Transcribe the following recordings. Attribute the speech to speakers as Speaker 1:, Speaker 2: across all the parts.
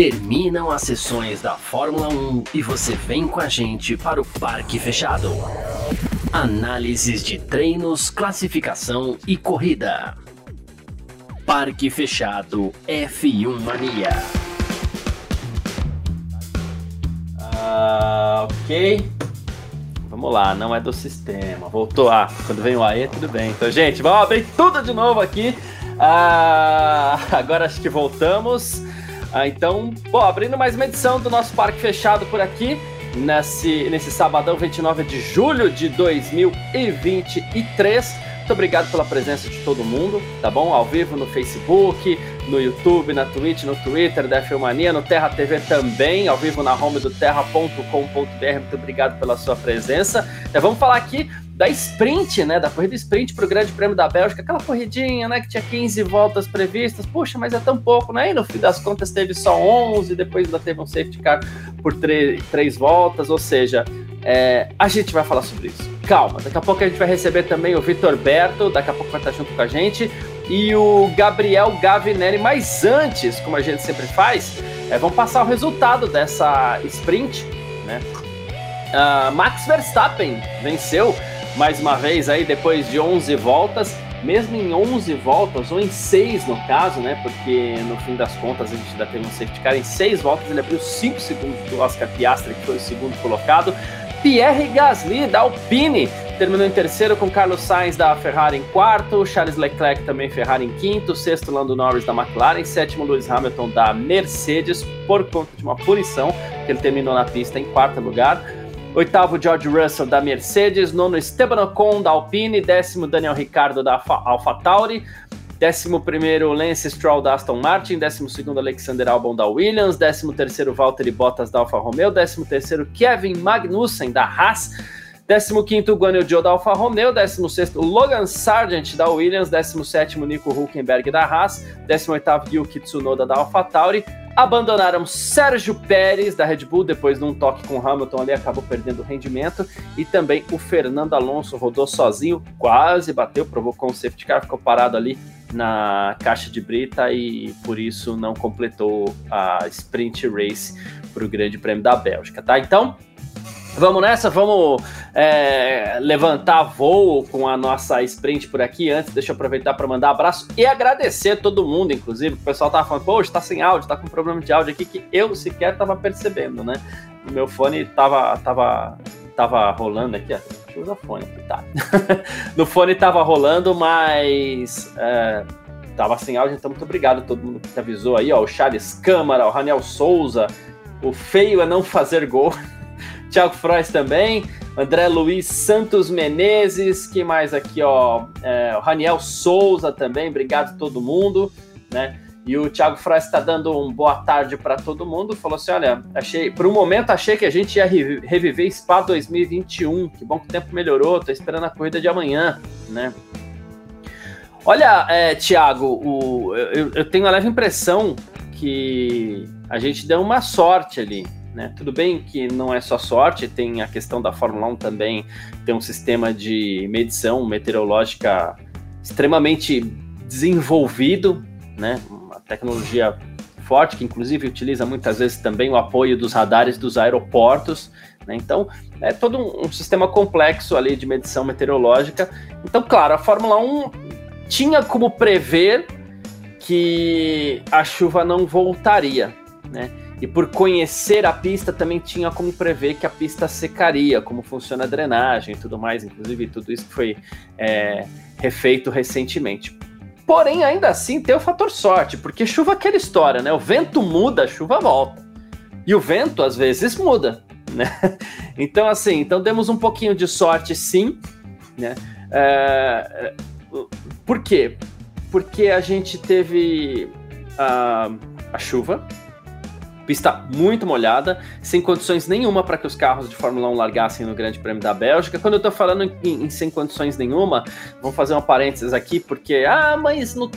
Speaker 1: Terminam as sessões da Fórmula 1 e você vem com a gente para o Parque Fechado. Análises de treinos, classificação e corrida. Parque Fechado F1 Mania.
Speaker 2: Ah, ok. Vamos lá, não é do sistema. Voltou. Ah, quando vem o AE, tudo bem. Então, gente, vamos abrir tudo de novo aqui. Ah, agora acho que voltamos. Ah, então, bom, abrindo mais uma edição do nosso Parque Fechado por aqui, nesse, nesse sabadão 29 de julho de 2023. Muito obrigado pela presença de todo mundo, tá bom? Ao vivo no Facebook, no YouTube, na Twitch, no Twitter da Filmania, no Terra TV também, ao vivo na home do terra.com.br. Muito obrigado pela sua presença. Então, vamos falar aqui da sprint, né? Da corrida sprint para o Grande Prêmio da Bélgica, aquela corridinha, né? Que tinha 15 voltas previstas. Puxa, mas é tão pouco, né? E no fim das contas teve só 11, depois ainda teve um safety car por três voltas. Ou seja, é, a gente vai falar sobre isso. Calma, daqui a pouco a gente vai receber também o Vitor Berto, daqui a pouco vai estar junto com a gente, e o Gabriel Gavinelli. Mas antes, como a gente sempre faz, é, vamos passar o resultado dessa sprint, né? Uh, Max Verstappen venceu mais uma vez aí depois de 11 voltas, mesmo em 11 voltas, ou em 6 no caso, né? Porque no fim das contas a gente ainda teve um safety car em 6 voltas, ele abriu 5 segundos do Oscar Piastri, que foi o segundo colocado. Pierre Gasly da Alpine terminou em terceiro com Carlos Sainz da Ferrari em quarto, Charles Leclerc também Ferrari em quinto, sexto Lando Norris da McLaren, sétimo Lewis Hamilton da Mercedes por conta de uma punição que ele terminou na pista em quarto lugar. Oitavo, George Russell da Mercedes. Nono, Esteban Ocon da Alpine. Décimo, Daniel Ricciardo da AlphaTauri. Décimo primeiro, Lance Stroll da Aston Martin. Décimo segundo, Alexander Albon da Williams. Décimo terceiro, Valtteri Bottas da Alfa Romeo. Décimo terceiro, Kevin Magnussen da Haas. 15º, Guanyu Zhou da Alfa Romeo, 16º, Logan Sargent da Williams, 17º, Nico Hulkenberg da Haas, 18º, Yuki Tsunoda da Alfa Tauri, abandonaram Sérgio Pérez da Red Bull depois de um toque com Hamilton ali acabou perdendo rendimento e também o Fernando Alonso rodou sozinho, quase bateu, provocou um safety car, ficou parado ali na caixa de brita e por isso não completou a sprint race para o Grande Prêmio da Bélgica, tá? Então Vamos nessa, vamos é, levantar voo com a nossa sprint por aqui. Antes, deixa eu aproveitar para mandar abraço e agradecer a todo mundo, inclusive. O pessoal tava falando, poxa, tá sem áudio, tá com problema de áudio aqui que eu sequer tava percebendo, né? O meu fone tava, tava, tava rolando aqui, ó. Deixa eu usar fone aqui, tá? no fone tava rolando, mas. É, tava sem áudio, então muito obrigado a todo mundo que avisou aí, ó. O Charles Câmara, o Raniel Souza. O feio é não fazer gol. Thiago Frois também, André Luiz Santos Menezes, que mais aqui, ó, é, o Raniel Souza também, obrigado a todo mundo, né? E o Thiago Frois está dando um boa tarde para todo mundo. Falou assim: olha, achei, por um momento achei que a gente ia reviver Spa 2021. Que bom que o tempo melhorou. Tô esperando a corrida de amanhã, né? Olha, é, Thiago, o, eu, eu tenho a leve impressão que a gente deu uma sorte ali. Né? Tudo bem que não é só sorte, tem a questão da Fórmula 1 também, tem um sistema de medição meteorológica extremamente desenvolvido, né? uma tecnologia forte, que inclusive utiliza muitas vezes também o apoio dos radares dos aeroportos. Né? Então, é todo um, um sistema complexo ali de medição meteorológica. Então, claro, a Fórmula 1 tinha como prever que a chuva não voltaria. Né? E por conhecer a pista, também tinha como prever que a pista secaria, como funciona a drenagem e tudo mais. Inclusive, tudo isso foi é, refeito recentemente. Porém, ainda assim, tem o fator sorte, porque chuva é aquela história, né? O vento muda, a chuva volta. E o vento, às vezes, muda, né? Então, assim, então demos um pouquinho de sorte, sim, né? É, por quê? Porque a gente teve a, a chuva, Pista muito molhada, sem condições nenhuma para que os carros de Fórmula 1 largassem no Grande Prêmio da Bélgica. Quando eu estou falando em, em, sem condições nenhuma, vamos fazer uma parênteses aqui, porque, ah, mas no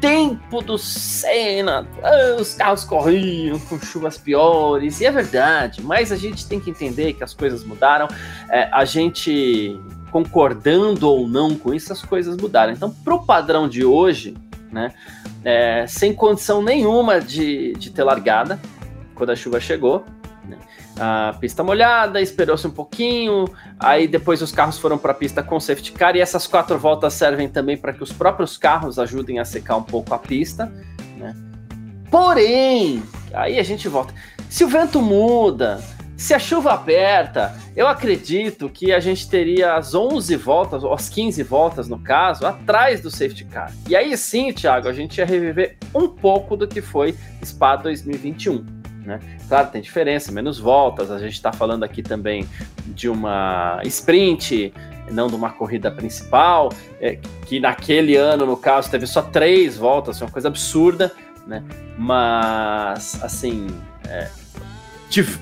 Speaker 2: tempo do Senna, ah, os carros corriam com chuvas piores, e é verdade, mas a gente tem que entender que as coisas mudaram, é, a gente concordando ou não com isso, as coisas mudaram. Então, para o padrão de hoje, né, é, sem condição nenhuma de, de ter largada, quando a chuva chegou. Né? A pista molhada, esperou-se um pouquinho, aí depois os carros foram para a pista com safety car e essas quatro voltas servem também para que os próprios carros ajudem a secar um pouco a pista. Né? Porém, aí a gente volta. Se o vento muda, se a chuva aperta, eu acredito que a gente teria as 11 voltas, ou as 15 voltas no caso, atrás do safety car. E aí sim, Thiago, a gente ia reviver um pouco do que foi Spa 2021. Né? Claro, tem diferença, menos voltas. A gente está falando aqui também de uma sprint, não de uma corrida principal, é, que naquele ano, no caso, teve só três voltas, uma coisa absurda, né? Mas, assim, é,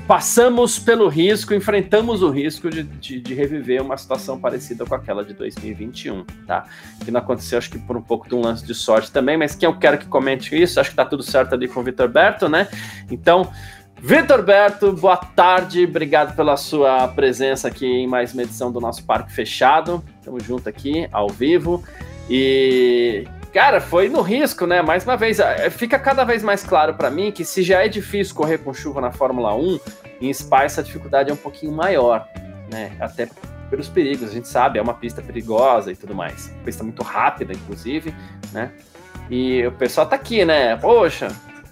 Speaker 2: passamos pelo risco, enfrentamos o risco de, de, de, reviver uma situação parecida com aquela de 2021, tá? Que não aconteceu, acho que por um pouco de um lance de sorte também, mas quem eu quero que comente isso, acho que tá tudo certo ali com o Vitor Berto, né? Então, Vitor Berto, boa tarde, obrigado pela sua presença aqui em mais uma edição do nosso Parque Fechado. Estamos junto aqui, ao vivo. E Cara, foi no risco, né? Mais uma vez, é, fica cada vez mais claro para mim que se já é difícil correr com chuva na Fórmula 1, em Spa essa dificuldade é um pouquinho maior, né? Até pelos perigos, a gente sabe, é uma pista perigosa e tudo mais. Pista muito rápida, inclusive, né? E o pessoal tá aqui, né? Poxa,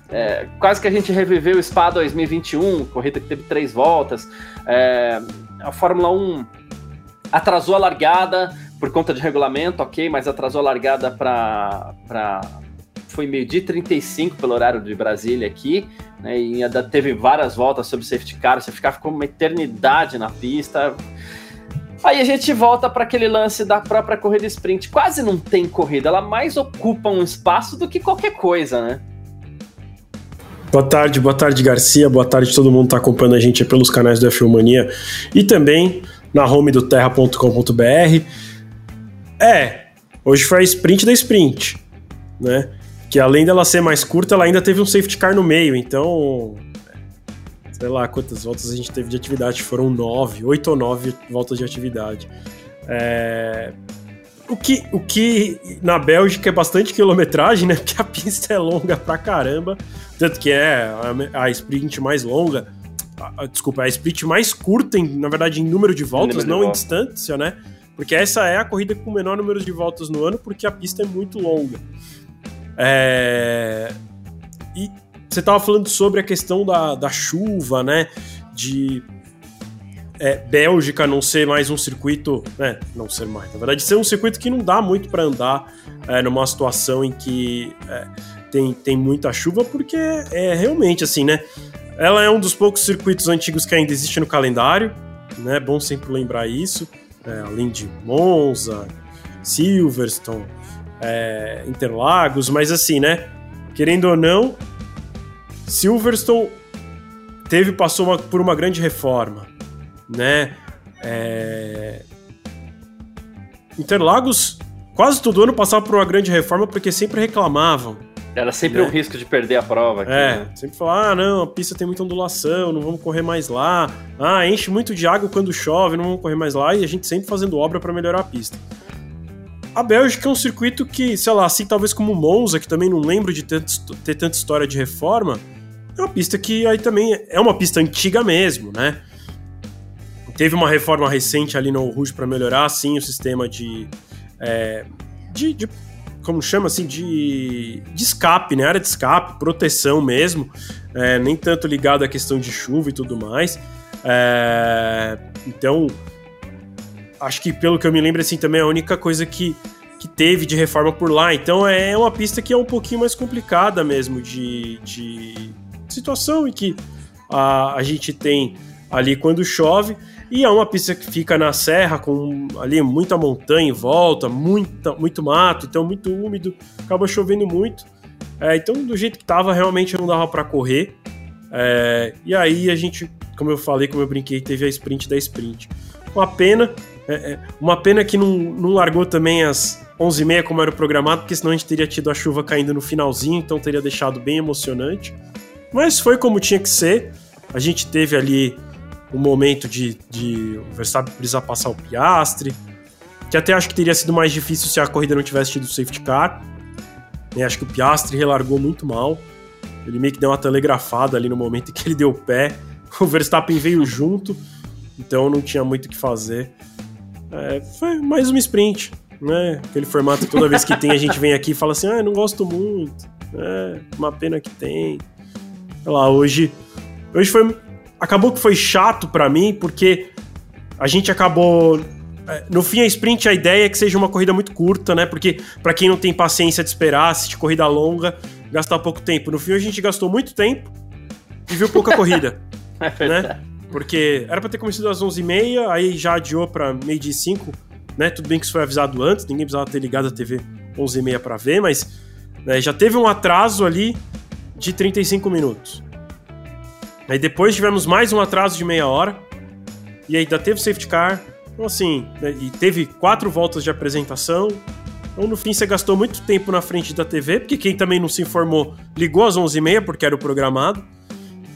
Speaker 2: é, quase que a gente reviveu o Spa 2021, corrida que teve três voltas. É, a Fórmula 1 atrasou a largada, por conta de regulamento, ok, mas atrasou a largada para. Pra... Foi meio-dia 35 pelo horário de Brasília aqui, né? E ainda teve várias voltas sobre safety car, você ficava com uma eternidade na pista. Aí a gente volta para aquele lance da própria corrida sprint. Quase não tem corrida, ela mais ocupa um espaço do que qualquer coisa, né?
Speaker 3: Boa tarde, boa tarde, Garcia. Boa tarde, todo mundo está acompanhando a gente pelos canais do F1 Mania e também na home do terra.com.br. É, hoje foi a sprint da sprint, né? Que além dela ser mais curta, ela ainda teve um safety car no meio, então. Sei lá quantas voltas a gente teve de atividade, foram nove, oito ou nove voltas de atividade. É, o que, o que na Bélgica é bastante quilometragem, né? Porque a pista é longa pra caramba. Tanto que é a, a sprint mais longa. A, a, desculpa, a sprint mais curta, em, na verdade, em número de voltas, número não de em distância, né? Porque essa é a corrida com o menor número de voltas no ano, porque a pista é muito longa. É... E você estava falando sobre a questão da, da chuva, né? De é, Bélgica não ser mais um circuito, né? Não ser mais, na verdade, ser um circuito que não dá muito para andar é, numa situação em que é, tem, tem muita chuva, porque é realmente assim, né? Ela é um dos poucos circuitos antigos que ainda existe no calendário, né? É bom sempre lembrar isso é, além de Monza, Silverstone, é, Interlagos, mas assim, né? Querendo ou não, Silverstone teve passou uma, por uma grande reforma, né? É... Interlagos quase todo ano passava por uma grande reforma porque sempre reclamavam
Speaker 2: era sempre né? um risco de perder a prova. Aqui,
Speaker 3: é, né? sempre falar, ah, não, a pista tem muita ondulação, não vamos correr mais lá. Ah, enche muito de água quando chove, não vamos correr mais lá. E a gente sempre fazendo obra para melhorar a pista. A Bélgica é um circuito que, sei lá, assim talvez como Monza, que também não lembro de ter, ter tanta história de reforma, é uma pista que aí também é uma pista antiga mesmo, né? Teve uma reforma recente ali no Rouge para melhorar, sim, o sistema de, é, de, de como chama assim, de, de escape, né? Área de escape, proteção mesmo, é, nem tanto ligado à questão de chuva e tudo mais. É, então, acho que pelo que eu me lembro, assim, também é a única coisa que, que teve de reforma por lá. Então é uma pista que é um pouquinho mais complicada mesmo de, de situação e que a, a gente tem ali quando chove. E é uma pista que fica na serra, com ali muita montanha em volta, muita, muito mato, então muito úmido, acaba chovendo muito. É, então, do jeito que tava, realmente não dava para correr. É, e aí a gente, como eu falei, como eu brinquei, teve a sprint da sprint. Uma pena, é, é uma pena que não, não largou também às 11h30 como era o programado, porque senão a gente teria tido a chuva caindo no finalzinho, então teria deixado bem emocionante. Mas foi como tinha que ser. A gente teve ali o momento de, de o Verstappen precisar passar o Piastre, que até acho que teria sido mais difícil se a corrida não tivesse tido safety car. Né? Acho que o Piastre relargou muito mal. Ele meio que deu uma telegrafada ali no momento em que ele deu o pé. O Verstappen veio junto, então não tinha muito o que fazer. É, foi mais uma sprint, né? Aquele formato que toda vez que tem a gente vem aqui e fala assim: ah, não gosto muito. É, uma pena que tem. Sei lá, hoje. Hoje foi. Acabou que foi chato para mim, porque a gente acabou. É, no fim, a sprint, a ideia é que seja uma corrida muito curta, né? Porque, para quem não tem paciência de esperar, assistir corrida longa, gastar pouco tempo. No fim, a gente gastou muito tempo e viu pouca corrida. é né? Porque era pra ter começado às 11h30, aí já adiou pra meio-dia e 5, né? Tudo bem que isso foi avisado antes, ninguém precisava ter ligado a TV 11h30 pra ver, mas né, já teve um atraso ali de 35 minutos. Aí depois tivemos mais um atraso de meia hora, e ainda teve safety car, então assim, né, e teve quatro voltas de apresentação, então, no fim, você gastou muito tempo na frente da TV, porque quem também não se informou ligou às 11h30, porque era o programado,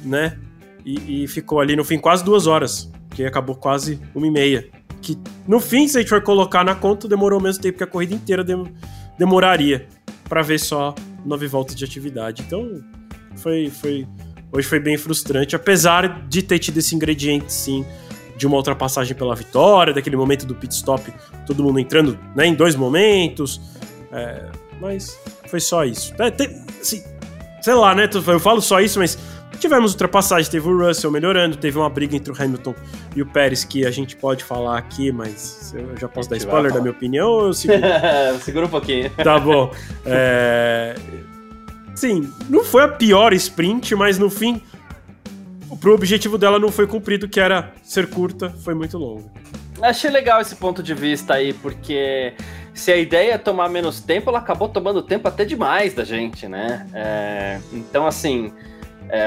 Speaker 3: né? E, e, ficou ali, no fim, quase duas horas, que acabou quase uma e meia. Que, no fim, se a gente for colocar na conta, demorou o mesmo tempo que a corrida inteira demoraria para ver só nove voltas de atividade. Então, foi, foi, hoje foi bem frustrante, apesar de ter tido esse ingrediente, sim, de uma ultrapassagem pela vitória, daquele momento do pit stop, todo mundo entrando né, em dois momentos. É, mas foi só isso. É, assim, sei lá, né? Eu falo só isso, mas tivemos ultrapassagem. Teve o Russell melhorando, teve uma briga entre o Hamilton e o Pérez que a gente pode falar aqui, mas eu já posso dar spoiler da minha opinião ou eu
Speaker 2: seguro? Segura um pouquinho.
Speaker 3: Tá bom. É... Sim, não foi a pior sprint, mas no fim pro objetivo dela não foi cumprido, que era ser curta, foi muito longa.
Speaker 2: Achei legal esse ponto de vista aí, porque se a ideia é tomar menos tempo, ela acabou tomando tempo até demais da gente, né? É, então, assim. É,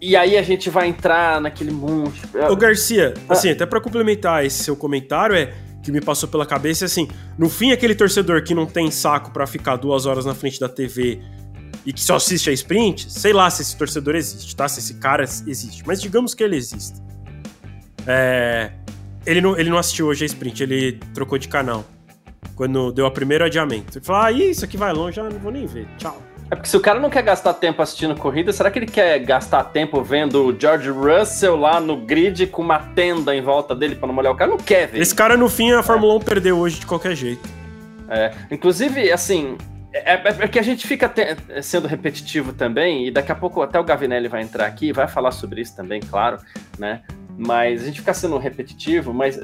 Speaker 2: e aí a gente vai entrar naquele monte.
Speaker 3: Ô, Garcia, ah. assim, até para complementar esse seu comentário, é que me passou pela cabeça, assim, no fim, aquele torcedor que não tem saco para ficar duas horas na frente da TV e que só assiste a sprint, sei lá se esse torcedor existe, tá? Se esse cara existe. Mas digamos que ele existe. É, ele, não, ele não assistiu hoje a sprint, ele trocou de canal. Quando deu o primeiro adiamento. Ele falou: Ah, isso aqui vai longe, já não vou nem ver. Tchau.
Speaker 2: É porque se o cara não quer gastar tempo assistindo corrida, será que ele quer gastar tempo vendo o George Russell lá no grid com uma tenda em volta dele para não molhar o cara? Não quer ver.
Speaker 3: Esse cara, no fim, a Fórmula é. 1 perdeu hoje de qualquer jeito.
Speaker 2: É. Inclusive, assim, é, é, é, que a gente fica te, sendo repetitivo também, e daqui a pouco até o Gavinelli vai entrar aqui e vai falar sobre isso também, claro, né? Mas a gente fica sendo repetitivo, mas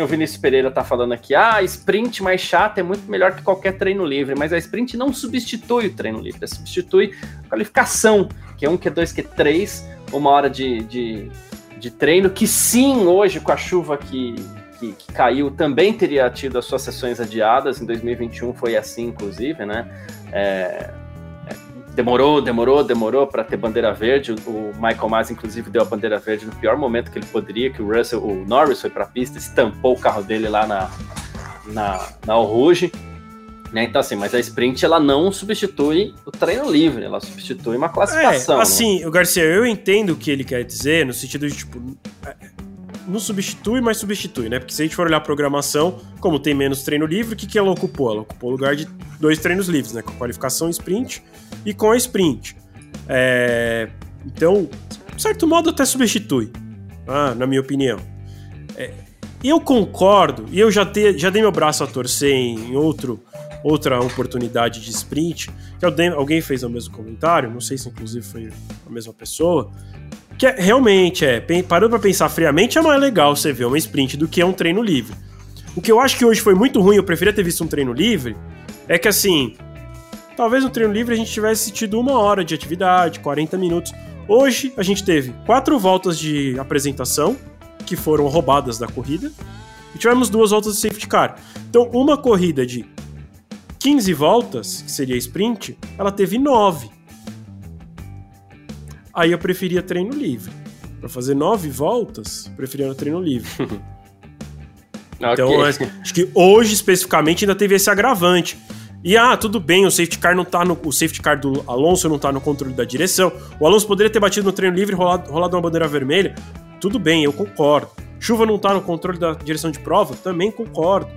Speaker 2: o Vinícius Pereira tá falando aqui, ah, sprint mais chato é muito melhor que qualquer treino livre, mas a sprint não substitui o treino livre, substitui a qualificação, que é um, que é dois, que é três, uma hora de, de, de treino, que sim, hoje com a chuva que que, que, caiu também teria tido as suas sessões adiadas. Em 2021 foi assim, inclusive, né? É, demorou, demorou, demorou para ter bandeira verde. O Michael Mas, inclusive, deu a bandeira verde no pior momento que ele poderia, que o Russell, o Norris foi para a pista, estampou o carro dele lá na, na, na Rouge. Né? Então, assim, mas a sprint ela não substitui o treino livre, ela substitui uma classificação.
Speaker 3: É, assim, né? o Garcia, eu entendo o que ele quer dizer, no sentido de, tipo, não substitui, mas substitui, né? Porque se a gente for olhar a programação, como tem menos treino livre, o que, que ela ocupou? Ela ocupou o lugar de dois treinos livres, né? Com a qualificação sprint e com a sprint. É... Então, de certo modo, até substitui, ah, na minha opinião. É... Eu concordo, e eu já, te, já dei meu braço a torcer em outro, outra oportunidade de sprint, que alguém fez o mesmo comentário, não sei se inclusive foi a mesma pessoa, que é, realmente é, parando pra pensar friamente, é mais legal você ver uma sprint do que é um treino livre. O que eu acho que hoje foi muito ruim, eu preferia ter visto um treino livre, é que assim, talvez no treino livre a gente tivesse tido uma hora de atividade, 40 minutos. Hoje a gente teve quatro voltas de apresentação, que foram roubadas da corrida, e tivemos duas voltas de safety car. Então, uma corrida de 15 voltas, que seria sprint, ela teve 9. Aí eu preferia treino livre. Para fazer nove voltas, preferia treino livre. então, okay. acho que hoje especificamente ainda teve esse agravante. E ah, tudo bem, o safety car não tá no. O safety car do Alonso não tá no controle da direção. O Alonso poderia ter batido no treino livre e rolado, rolado uma bandeira vermelha. Tudo bem, eu concordo. Chuva não tá no controle da direção de prova, também concordo.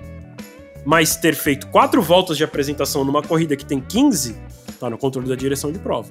Speaker 3: Mas ter feito quatro voltas de apresentação numa corrida que tem 15, tá no controle da direção de prova.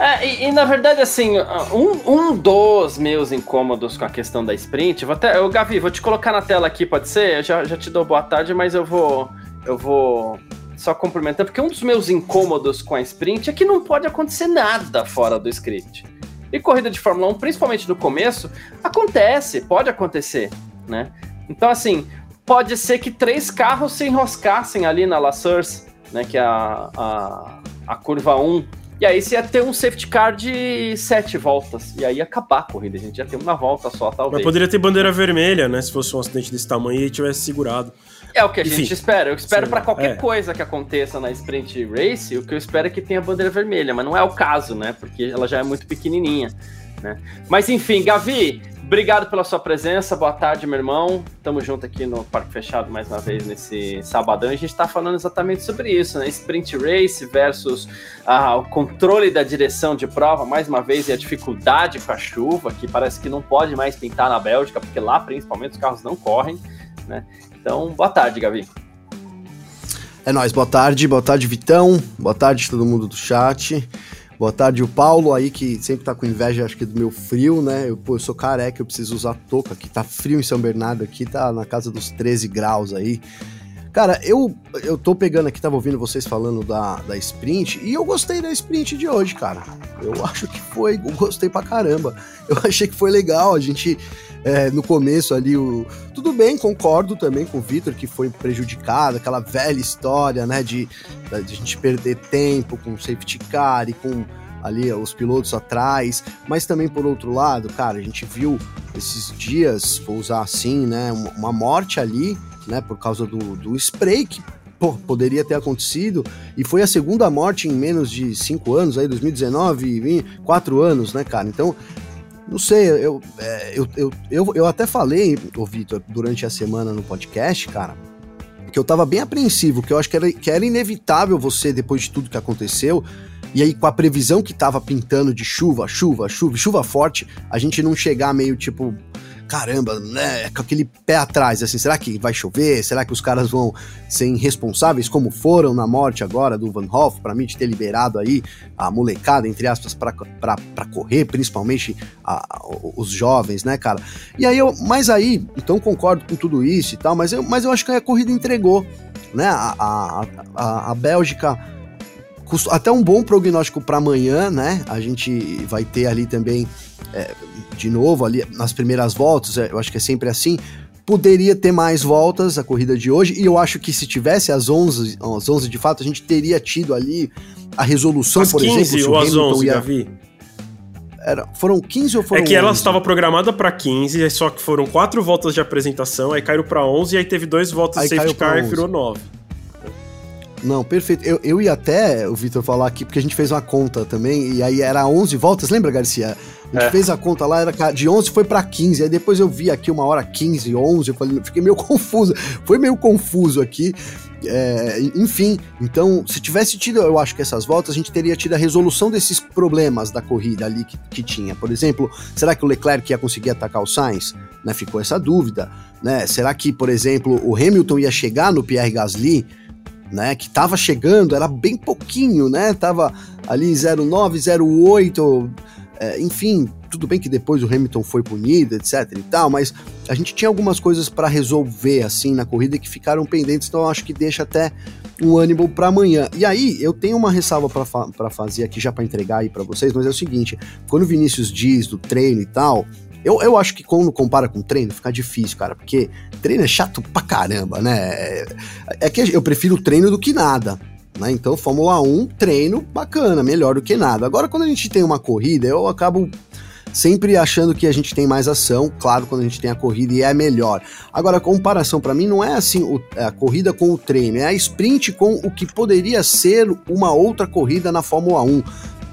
Speaker 2: É, e, e, na verdade, assim, um, um dos meus incômodos com a questão da sprint, vou até, eu, Gavi, vou te colocar na tela aqui, pode ser? Eu já, já te dou boa tarde, mas eu vou, eu vou só complementar, porque um dos meus incômodos com a sprint é que não pode acontecer nada fora do script. E corrida de Fórmula 1, principalmente no começo, acontece, pode acontecer, né? Então, assim, pode ser que três carros se enroscassem ali na La Source, né, que é a, a, a curva 1, e aí você ia ter um safety car de sete voltas. E aí ia acabar a corrida. A gente ia ter uma volta só, talvez.
Speaker 3: Mas poderia ter bandeira vermelha, né? Se fosse um acidente desse tamanho e tivesse segurado.
Speaker 2: É o que a Enfim, gente espera. Eu espero para qualquer é. coisa que aconteça na sprint race, o que eu espero é que tenha bandeira vermelha, mas não é o caso, né? Porque ela já é muito pequenininha, né? Mas enfim, Gavi, Obrigado pela sua presença, boa tarde, meu irmão. Tamo junto aqui no Parque Fechado mais uma vez nesse sabadão. A gente está falando exatamente sobre isso, né? Sprint Race versus ah, o controle da direção de prova, mais uma vez, e a dificuldade com a chuva, que parece que não pode mais pintar na Bélgica, porque lá principalmente os carros não correm, né? Então, boa tarde, Gavi.
Speaker 4: É nóis, boa tarde, boa tarde, Vitão, boa tarde todo mundo do chat. Boa tarde, o Paulo aí, que sempre tá com inveja, acho que do meu frio, né? Eu, pô, eu sou careca, eu preciso usar touca, que tá frio em São Bernardo aqui, tá na casa dos 13 graus aí. Cara, eu, eu tô pegando aqui, tava ouvindo vocês falando da, da sprint, e eu gostei da sprint de hoje, cara. Eu acho que foi, gostei pra caramba. Eu achei que foi legal, a gente é, no começo ali o. Tudo bem, concordo também com o Vitor que foi prejudicado, aquela velha história, né, de, de a gente perder tempo com safety car e com ali os pilotos atrás, mas também por outro lado, cara, a gente viu esses dias, vou usar assim, né, uma morte ali, né, por causa do, do spray que pô, poderia ter acontecido, e foi a segunda morte em menos de cinco anos, aí 2019, quatro anos, né, cara? Então, não sei, eu, é, eu, eu, eu, eu até falei, ô Vitor, durante a semana no podcast, cara, que eu tava bem apreensivo, que eu acho que era, que era inevitável você, depois de tudo que aconteceu, e aí com a previsão que tava pintando de chuva, chuva, chuva, chuva forte, a gente não chegar meio tipo, caramba, né, com aquele pé atrás, assim, será que vai chover? Será que os caras vão ser irresponsáveis como foram na morte agora do Van Hoff, para mim de ter liberado aí a molecada, entre aspas, para correr, principalmente a, os jovens, né, cara? E aí eu, mas aí, então concordo com tudo isso e tal, mas eu, mas eu acho que a corrida entregou, né, a, a, a, a Bélgica até um bom prognóstico para amanhã, né? A gente vai ter ali também é, de novo, ali nas primeiras voltas, é, eu acho que é sempre assim. Poderia ter mais voltas a corrida de hoje, e eu acho que se tivesse às 11, às 11 de fato, a gente teria tido ali a resolução,
Speaker 3: às
Speaker 4: por
Speaker 3: 15
Speaker 4: exemplo.
Speaker 3: ou às 11, ia... Gavi?
Speaker 4: Era, foram 15 ou foram
Speaker 3: É que 11? ela estava programada para 15, só que foram quatro voltas de apresentação, aí caiu para 11 e aí teve dois voltas de safety car e virou 9.
Speaker 4: Não, perfeito. Eu, eu ia até, o Vitor, falar aqui, porque a gente fez uma conta também, e aí era 11 voltas, lembra, Garcia? A gente é. fez a conta lá, era de 11 foi para 15, aí depois eu vi aqui uma hora 15, 11, eu falei, fiquei meio confuso, foi meio confuso aqui. É, enfim, então, se tivesse tido, eu acho que essas voltas, a gente teria tido a resolução desses problemas da corrida ali que, que tinha. Por exemplo, será que o Leclerc ia conseguir atacar o Sainz? Né, ficou essa dúvida. Né? Será que, por exemplo, o Hamilton ia chegar no Pierre Gasly? né, que estava chegando, era bem pouquinho, né? Tava ali 09, 08, é, enfim, tudo bem que depois o Hamilton foi punido, etc e tal, mas a gente tinha algumas coisas para resolver assim na corrida que ficaram pendentes, então acho que deixa até um ânimo para amanhã. E aí, eu tenho uma ressalva para fa fazer aqui já para entregar aí para vocês, mas é o seguinte, quando o Vinícius diz do treino e tal, eu, eu acho que quando compara com treino, fica difícil, cara, porque treino é chato pra caramba, né? É, é que eu prefiro treino do que nada. Né? Então, Fórmula 1, treino bacana, melhor do que nada. Agora, quando a gente tem uma corrida, eu acabo sempre achando que a gente tem mais ação, claro, quando a gente tem a corrida e é melhor. Agora, a comparação para mim não é assim o, é a corrida com o treino, é a sprint com o que poderia ser uma outra corrida na Fórmula 1.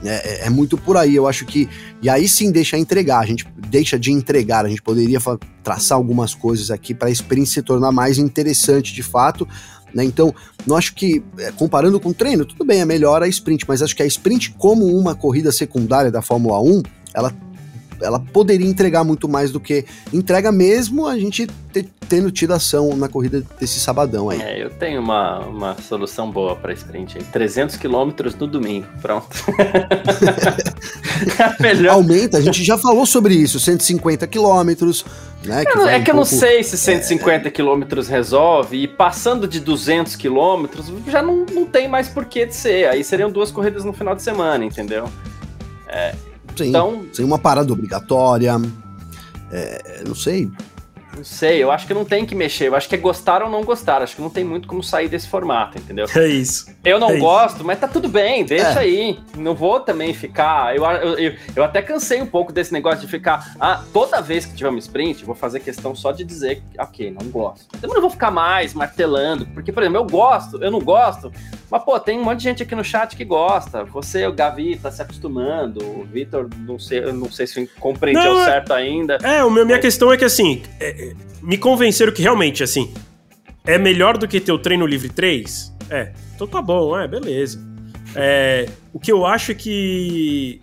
Speaker 4: É, é, é, muito por aí, eu acho que. E aí sim deixa entregar, a gente deixa de entregar, a gente poderia traçar algumas coisas aqui para a experiência se tornar mais interessante de fato. Né? Então, não acho que, é, comparando com o treino, tudo bem, é melhor a sprint, mas acho que a sprint, como uma corrida secundária da Fórmula 1, ela ela poderia entregar muito mais do que entrega mesmo a gente ter, tendo tido ação na corrida desse sabadão aí.
Speaker 2: É, eu tenho uma, uma solução boa para sprint aí. 300 quilômetros no domingo, pronto.
Speaker 4: é melhor. Aumenta, a gente já falou sobre isso, 150 quilômetros, né?
Speaker 2: Que é que um eu pouco... não sei se 150 é... quilômetros resolve, e passando de 200 quilômetros já não, não tem mais porquê de ser. Aí seriam duas corridas no final de semana, entendeu?
Speaker 4: É, Sim, então, sem uma parada obrigatória. É, não sei.
Speaker 2: Não sei, eu acho que não tem que mexer. Eu acho que é gostar ou não gostar. Acho que não tem muito como sair desse formato, entendeu?
Speaker 3: É isso.
Speaker 2: Eu não
Speaker 3: é
Speaker 2: gosto, isso. mas tá tudo bem, deixa é. aí. Não vou também ficar. Eu, eu, eu, eu, até cansei um pouco desse negócio de ficar. Ah, toda vez que tiver um sprint, vou fazer questão só de dizer que, ok, não gosto. Eu não vou ficar mais martelando. Porque, por exemplo, eu gosto, eu não gosto. Mas, pô, tem um monte de gente aqui no chat que gosta. Você, o Gavi, tá se acostumando. O Vitor, não sei, não sei se compreendeu é- certo ainda.
Speaker 3: É, o meu, minha mas... questão é que assim. É, me convenceram que realmente, assim, é melhor do que ter o treino livre 3? É. Então tá bom, é, beleza. É, o que eu acho é que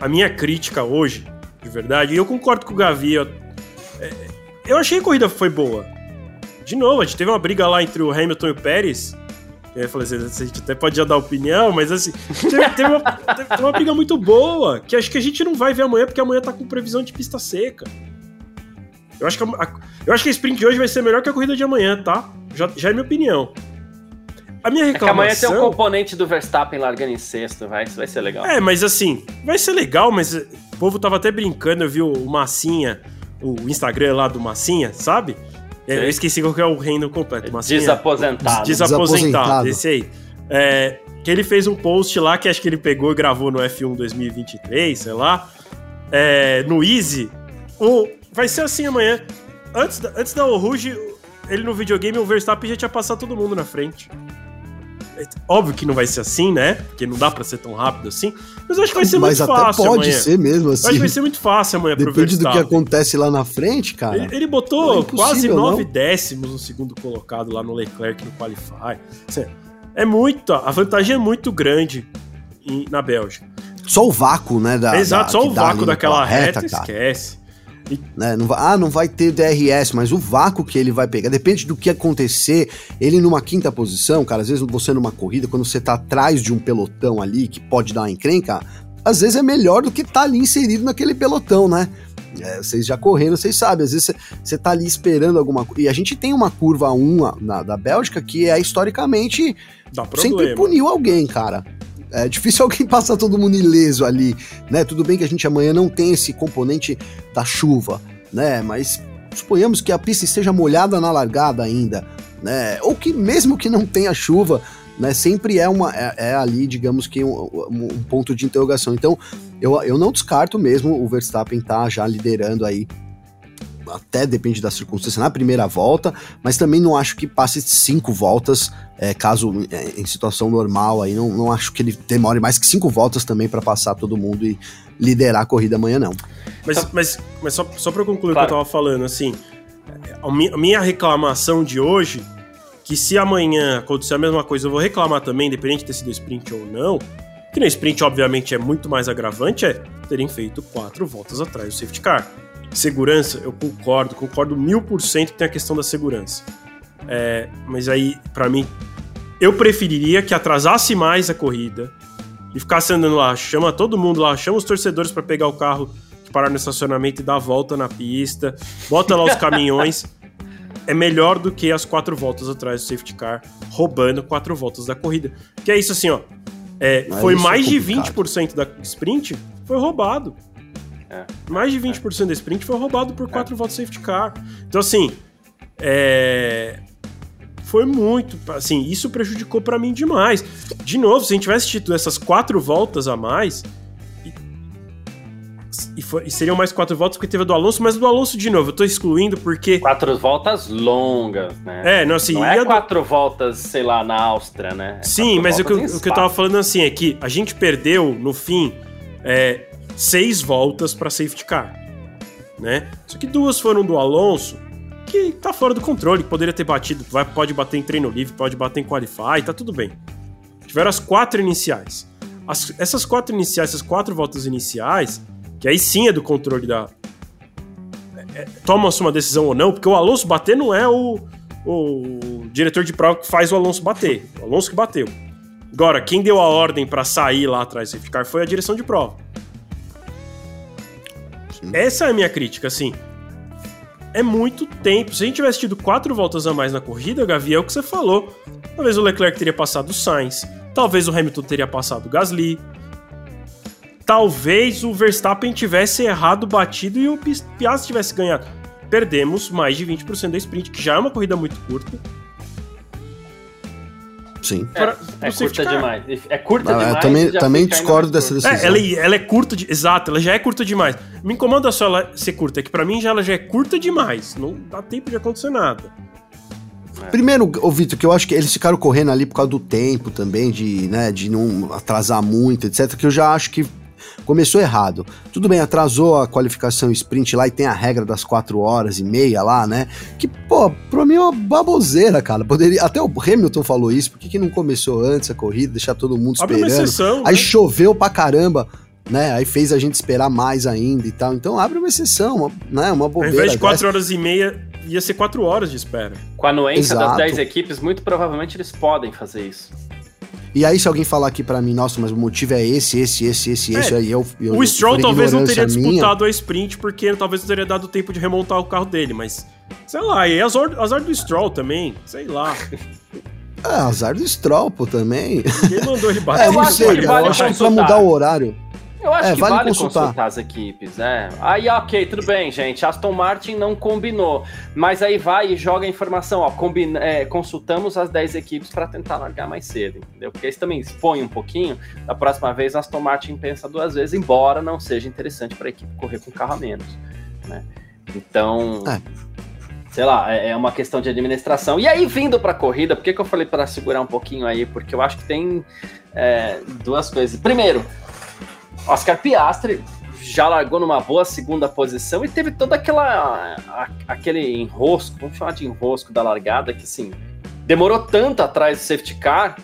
Speaker 3: a minha crítica hoje, de verdade, e eu concordo com o Gavi, eu, é, eu achei que a corrida foi boa. De novo, a gente teve uma briga lá entre o Hamilton e o Pérez. Eu falei assim, a gente até pode já dar opinião, mas assim, teve, teve, uma, teve uma briga muito boa, que acho que a gente não vai ver amanhã, porque amanhã tá com previsão de pista seca. Eu acho, que a, eu acho que a sprint de hoje vai ser melhor que a corrida de amanhã, tá? Já, já é minha opinião. A minha reclamação... É que
Speaker 2: amanhã tem um componente do Verstappen largando em sexto, vai, isso vai ser legal.
Speaker 3: É, mas assim, vai ser legal, mas o povo tava até brincando, eu vi o Massinha, o Instagram lá do Massinha, sabe? É, eu esqueci qual que é o reino completo. Massinha,
Speaker 2: desaposentado.
Speaker 3: Desaposentado, desaposentado. esse aí. É, que ele fez um post lá que acho que ele pegou e gravou no F1 2023, sei lá. É, no Easy, o, vai ser assim amanhã. Antes da, antes da Oruge, ele no videogame, o Verstappen já tinha passado todo mundo na frente. É, óbvio que não vai ser assim, né? Porque não dá pra ser tão rápido assim. Mas acho que vai ser mas muito fácil.
Speaker 4: Pode
Speaker 3: amanhã.
Speaker 4: ser mesmo assim. Acho
Speaker 3: que vai ser muito fácil amanhã
Speaker 4: Depende pro Verstappen. do que acontece lá na frente, cara.
Speaker 3: Ele, ele botou é quase nove décimos no segundo colocado lá no Leclerc no Qualify. É muito. A vantagem é muito grande na Bélgica.
Speaker 4: Só o vácuo, né? Da,
Speaker 3: Exato, da, só o vácuo daquela reta, reta esquece.
Speaker 4: Né? Não vai, ah, não vai ter DRS, mas o vácuo que ele vai pegar, depende do que acontecer. Ele numa quinta posição, cara, às vezes você numa corrida, quando você tá atrás de um pelotão ali que pode dar uma encrenca, às vezes é melhor do que tá ali inserido naquele pelotão, né? É, vocês já correndo, vocês sabem, às vezes você tá ali esperando alguma coisa. E a gente tem uma curva 1 na, da Bélgica que é historicamente sempre puniu alguém, cara. É difícil alguém passar todo mundo ileso ali, né? Tudo bem que a gente amanhã não tem esse componente da chuva, né? Mas suponhamos que a pista esteja molhada na largada ainda, né? Ou que mesmo que não tenha chuva, né? Sempre é uma é, é ali, digamos que um, um, ponto de interrogação. Então, eu, eu não descarto mesmo o Verstappen tá já liderando aí até depende da circunstância na primeira volta, mas também não acho que passe cinco voltas, é, caso é, em situação normal aí, não, não acho que ele demore mais que cinco voltas também para passar todo mundo e liderar a corrida amanhã, não.
Speaker 3: Mas, então, mas, mas só, só para concluir claro. o que eu tava falando, assim, a minha reclamação de hoje, que se amanhã acontecer a mesma coisa, eu vou reclamar também, independente de ter sido sprint ou não, que no sprint, obviamente, é muito mais agravante, é terem feito quatro voltas atrás do safety car. Segurança, eu concordo, concordo mil por cento que tem a questão da segurança. É, mas aí, para mim, eu preferiria que atrasasse mais a corrida e ficasse andando lá, chama todo mundo lá, chama os torcedores para pegar o carro que parar no estacionamento e dar a volta na pista, bota lá os caminhões. é melhor do que as quatro voltas atrás do safety car, roubando quatro voltas da corrida. Que é isso assim, ó. É, foi é mais é de 20% da sprint foi roubado. É. Mais de 20% da sprint foi roubado por quatro é. voltas safety car. Então, assim, é... foi muito. Assim, isso prejudicou para mim demais. De novo, se a gente tivesse tido essas quatro voltas a mais. E, foi, e, seriam mais quatro voltas porque teve a do Alonso, mas do Alonso, de novo, eu tô excluindo porque.
Speaker 2: Quatro voltas longas, né?
Speaker 3: É, não, assim.
Speaker 2: Não é quatro do... voltas, sei lá, na Áustria, né?
Speaker 3: É Sim, mas o que, o que eu tava falando assim é que a gente perdeu, no fim, é, seis voltas para safety car, né? Só que duas foram do Alonso, que tá fora do controle, que poderia ter batido, vai, pode bater em treino livre, pode bater em qualify, tá tudo bem. Tiveram as quatro iniciais. As, essas quatro iniciais, essas quatro voltas iniciais, que aí sim é do controle da. É, é Toma-se uma decisão ou não, porque o Alonso bater não é o, o diretor de prova que faz o Alonso bater. O Alonso que bateu. Agora, quem deu a ordem para sair lá atrás e ficar foi a direção de prova. Sim. Essa é a minha crítica, assim. É muito tempo. Se a gente tivesse tido quatro voltas a mais na corrida, Gavi, é o que você falou. Talvez o Leclerc teria passado o Sainz, talvez o Hamilton teria passado o Gasly, talvez o Verstappen tivesse errado, batido e o Piastri tivesse ganhado. Perdemos mais de 20% da sprint, que já é uma corrida muito curta.
Speaker 4: Sim.
Speaker 2: É, é curta demais. É curta Não, demais.
Speaker 4: Eu também, também discordo dessa decisão.
Speaker 3: É, ela, ela, é curta, de, exato, ela já é curta demais. Me incomoda só ela ser curta, é que para mim já ela já é curta demais. Não dá tempo de acontecer nada.
Speaker 4: É. Primeiro, ô Vitor, que eu acho que eles ficaram correndo ali por causa do tempo também, de, né, de não atrasar muito, etc. Que eu já acho que começou errado. Tudo bem, atrasou a qualificação sprint lá e tem a regra das 4 horas e meia lá, né? Que, pô, pra mim é uma baboseira, cara. Poderia, até o Hamilton falou isso, por que, que não começou antes a corrida, deixar todo mundo esperando? Abre uma exceção, Aí né? choveu pra caramba né? Aí fez a gente esperar mais ainda e tal. Então abre uma exceção, uma, né? Uma bobeira.
Speaker 3: Ao invés de 4 horas e meia, ia ser 4 horas de espera.
Speaker 2: Com a anuência Exato. das 10 equipes, muito provavelmente eles podem fazer isso.
Speaker 4: E aí, se alguém falar aqui para mim, nossa, mas o motivo é esse, esse, esse, esse, é, esse, aí eu, eu.
Speaker 3: O Stroll talvez não teria disputado minha. a sprint, porque talvez não teria dado tempo de remontar o carro dele, mas. Sei lá, e azar, azar do Stroll também, sei lá.
Speaker 4: É, azar do Stroll, pô, também.
Speaker 3: Quem mandou ele bater?
Speaker 4: É, não sei, eu acho que pra mudar o horário.
Speaker 2: Eu acho é, que vale, vale consultar. consultar. as equipes, né? Aí, ok, tudo bem, gente. Aston Martin não combinou. Mas aí vai e joga a informação, ó. Combina, é, consultamos as 10 equipes para tentar largar mais cedo, entendeu? Porque isso também expõe um pouquinho. Da próxima vez, Aston Martin pensa duas vezes, embora não seja interessante para a equipe correr com carro a menos, né? Então. É. Sei lá, é, é uma questão de administração. E aí, vindo para a corrida, por que, que eu falei para segurar um pouquinho aí? Porque eu acho que tem é, duas coisas. Primeiro, Oscar Piastri já largou numa boa segunda posição e teve toda aquela a, aquele enrosco, vamos chamar de enrosco da largada, que assim, demorou tanto atrás do safety car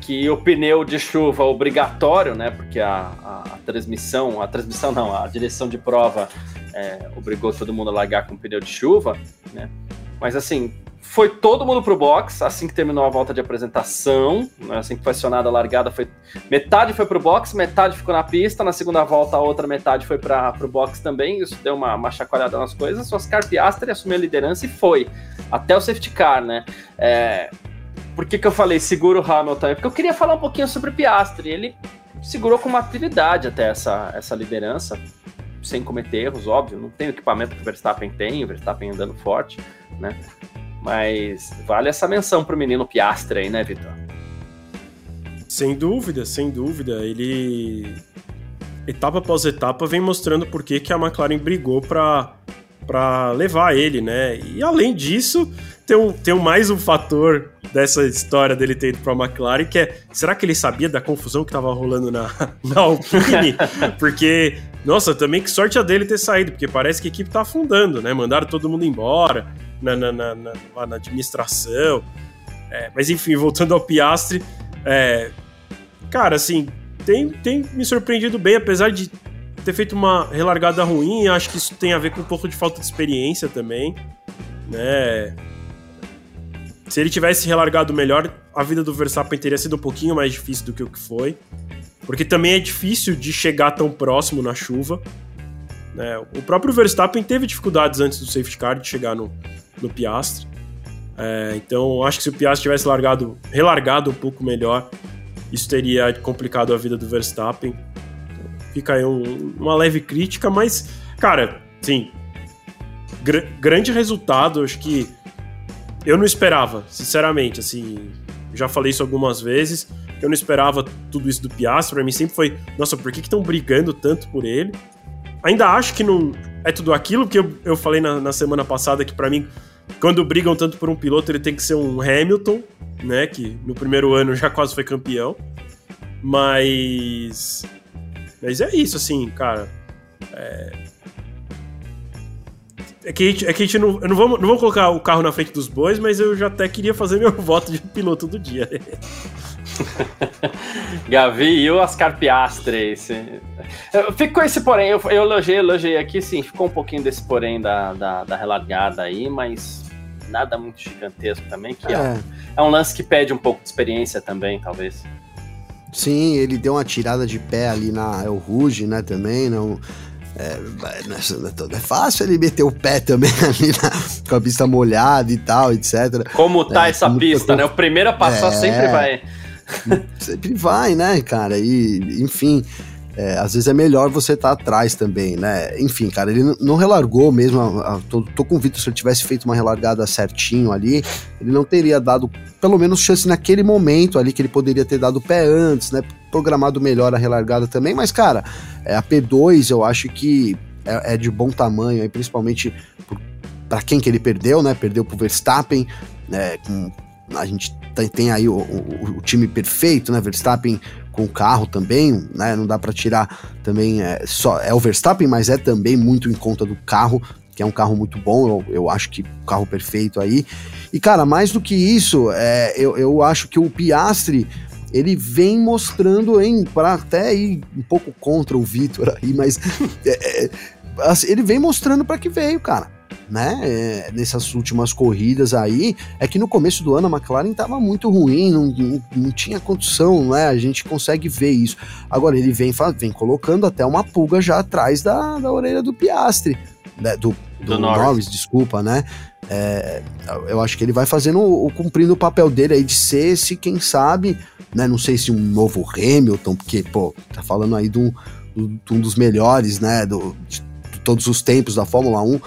Speaker 2: que o pneu de chuva obrigatório, né? Porque a, a, a transmissão, a transmissão não, a direção de prova é, obrigou todo mundo a largar com pneu de chuva, né? Mas assim, foi todo mundo pro box assim que terminou a volta de apresentação, né, assim que foi acionada a largada, foi metade foi pro box, metade ficou na pista, na segunda volta a outra metade foi para pro box também, isso deu uma, uma chacoalhada nas coisas, o Oscar Piastri assumiu a liderança e foi até o safety car, né? É, por que, que eu falei seguro Hamilton? É porque eu queria falar um pouquinho sobre o Piastri, ele segurou com maturidade até essa, essa liderança, sem cometer erros, óbvio, não tem o equipamento que o Verstappen tem, o Verstappen andando forte, né? Mas vale essa menção pro menino Piastre aí, né, Vitor?
Speaker 3: Sem dúvida, sem dúvida. Ele, etapa após etapa, vem mostrando por que, a McLaren brigou para para levar ele, né? E além disso, tem, um, tem mais um fator dessa história dele ter ido pra McLaren, que é, será que ele sabia da confusão que tava rolando na, na Alpine? porque, nossa, também que sorte a dele ter saído, porque parece que a equipe tá afundando, né? Mandaram todo mundo embora na, na, na, na, administração. É, mas enfim, voltando ao Piastre, é, cara, assim, tem, tem me surpreendido bem, apesar de ter feito uma relargada ruim, acho que isso tem a ver com um pouco de falta de experiência também, né? Se ele tivesse relargado melhor, a vida do Verstappen teria sido um pouquinho mais difícil do que o que foi. Porque também é difícil de chegar tão próximo na chuva. Né? O próprio Verstappen teve dificuldades antes do safety car de chegar no, no Piastre. É, então, acho que se o Piastre tivesse largado, relargado um pouco melhor, isso teria complicado a vida do Verstappen. fica aí um, uma leve crítica, mas, cara, sim, gr grande resultado. Acho que eu não esperava, sinceramente. Assim, já falei isso algumas vezes. Eu não esperava tudo isso do Piastri. Para mim sempre foi, nossa, por que estão brigando tanto por ele? Ainda acho que não é tudo aquilo que eu, eu falei na, na semana passada que para mim quando brigam tanto por um piloto, ele tem que ser um Hamilton, né? Que no primeiro ano já quase foi campeão. Mas. Mas é isso, assim, cara. É, é que a gente, é que a gente não, não, vou, não vou colocar o carro na frente dos bois, mas eu já até queria fazer meu voto de piloto do dia.
Speaker 2: Gavi e o Oscar Piastri. Fico com esse porém, eu, eu elogiei, elogiei aqui, sim, ficou um pouquinho desse porém da, da, da relargada aí, mas nada muito gigantesco também, que é. É, é um lance que pede um pouco de experiência também, talvez.
Speaker 4: Sim, ele deu uma tirada de pé ali na El Rouge, né, também, não... É, não, é, é fácil ele meter o pé também ali na, com a pista molhada e tal, etc.
Speaker 2: Como tá é, essa pista, né? O primeiro a passar é, sempre vai.
Speaker 4: Sempre vai, né, cara? E, enfim, é, às vezes é melhor você estar tá atrás também, né? Enfim, cara, ele não relargou mesmo. A, a, tô, tô convicto, se ele tivesse feito uma relargada certinho ali, ele não teria dado, pelo menos, chance naquele momento ali, que ele poderia ter dado pé antes, né? Programado melhor a relargada também, mas, cara, é, a P2 eu acho que é, é de bom tamanho, aí, principalmente para quem que ele perdeu, né? Perdeu pro Verstappen, né? Com, a gente tem, tem aí o, o, o, time perfeito, né? Verstappen com o carro também, né? Não dá para tirar também é, só é o Verstappen, mas é também muito em conta do carro, que é um carro muito bom. Eu, eu acho que o carro perfeito aí. E cara, mais do que isso, é, eu, eu acho que o Piastri ele vem mostrando, hein, para até ir um pouco contra o Vitor aí, mas é, é, assim, ele vem mostrando para que veio, cara né, é, nessas últimas corridas aí, é que no começo do ano a McLaren estava muito ruim, não, não, não, tinha condição, né, a gente consegue ver isso. Agora ele vem, vem colocando até uma pulga já atrás da, da orelha do Piastre, né, do, do, do Norris. Norris. desculpa, né, é, eu acho que ele vai fazendo, o, cumprindo o papel dele aí de ser esse, quem sabe, né, não sei se um novo Hamilton, porque, pô, tá falando aí de um, de um dos melhores, né, do, de todos os tempos da Fórmula 1,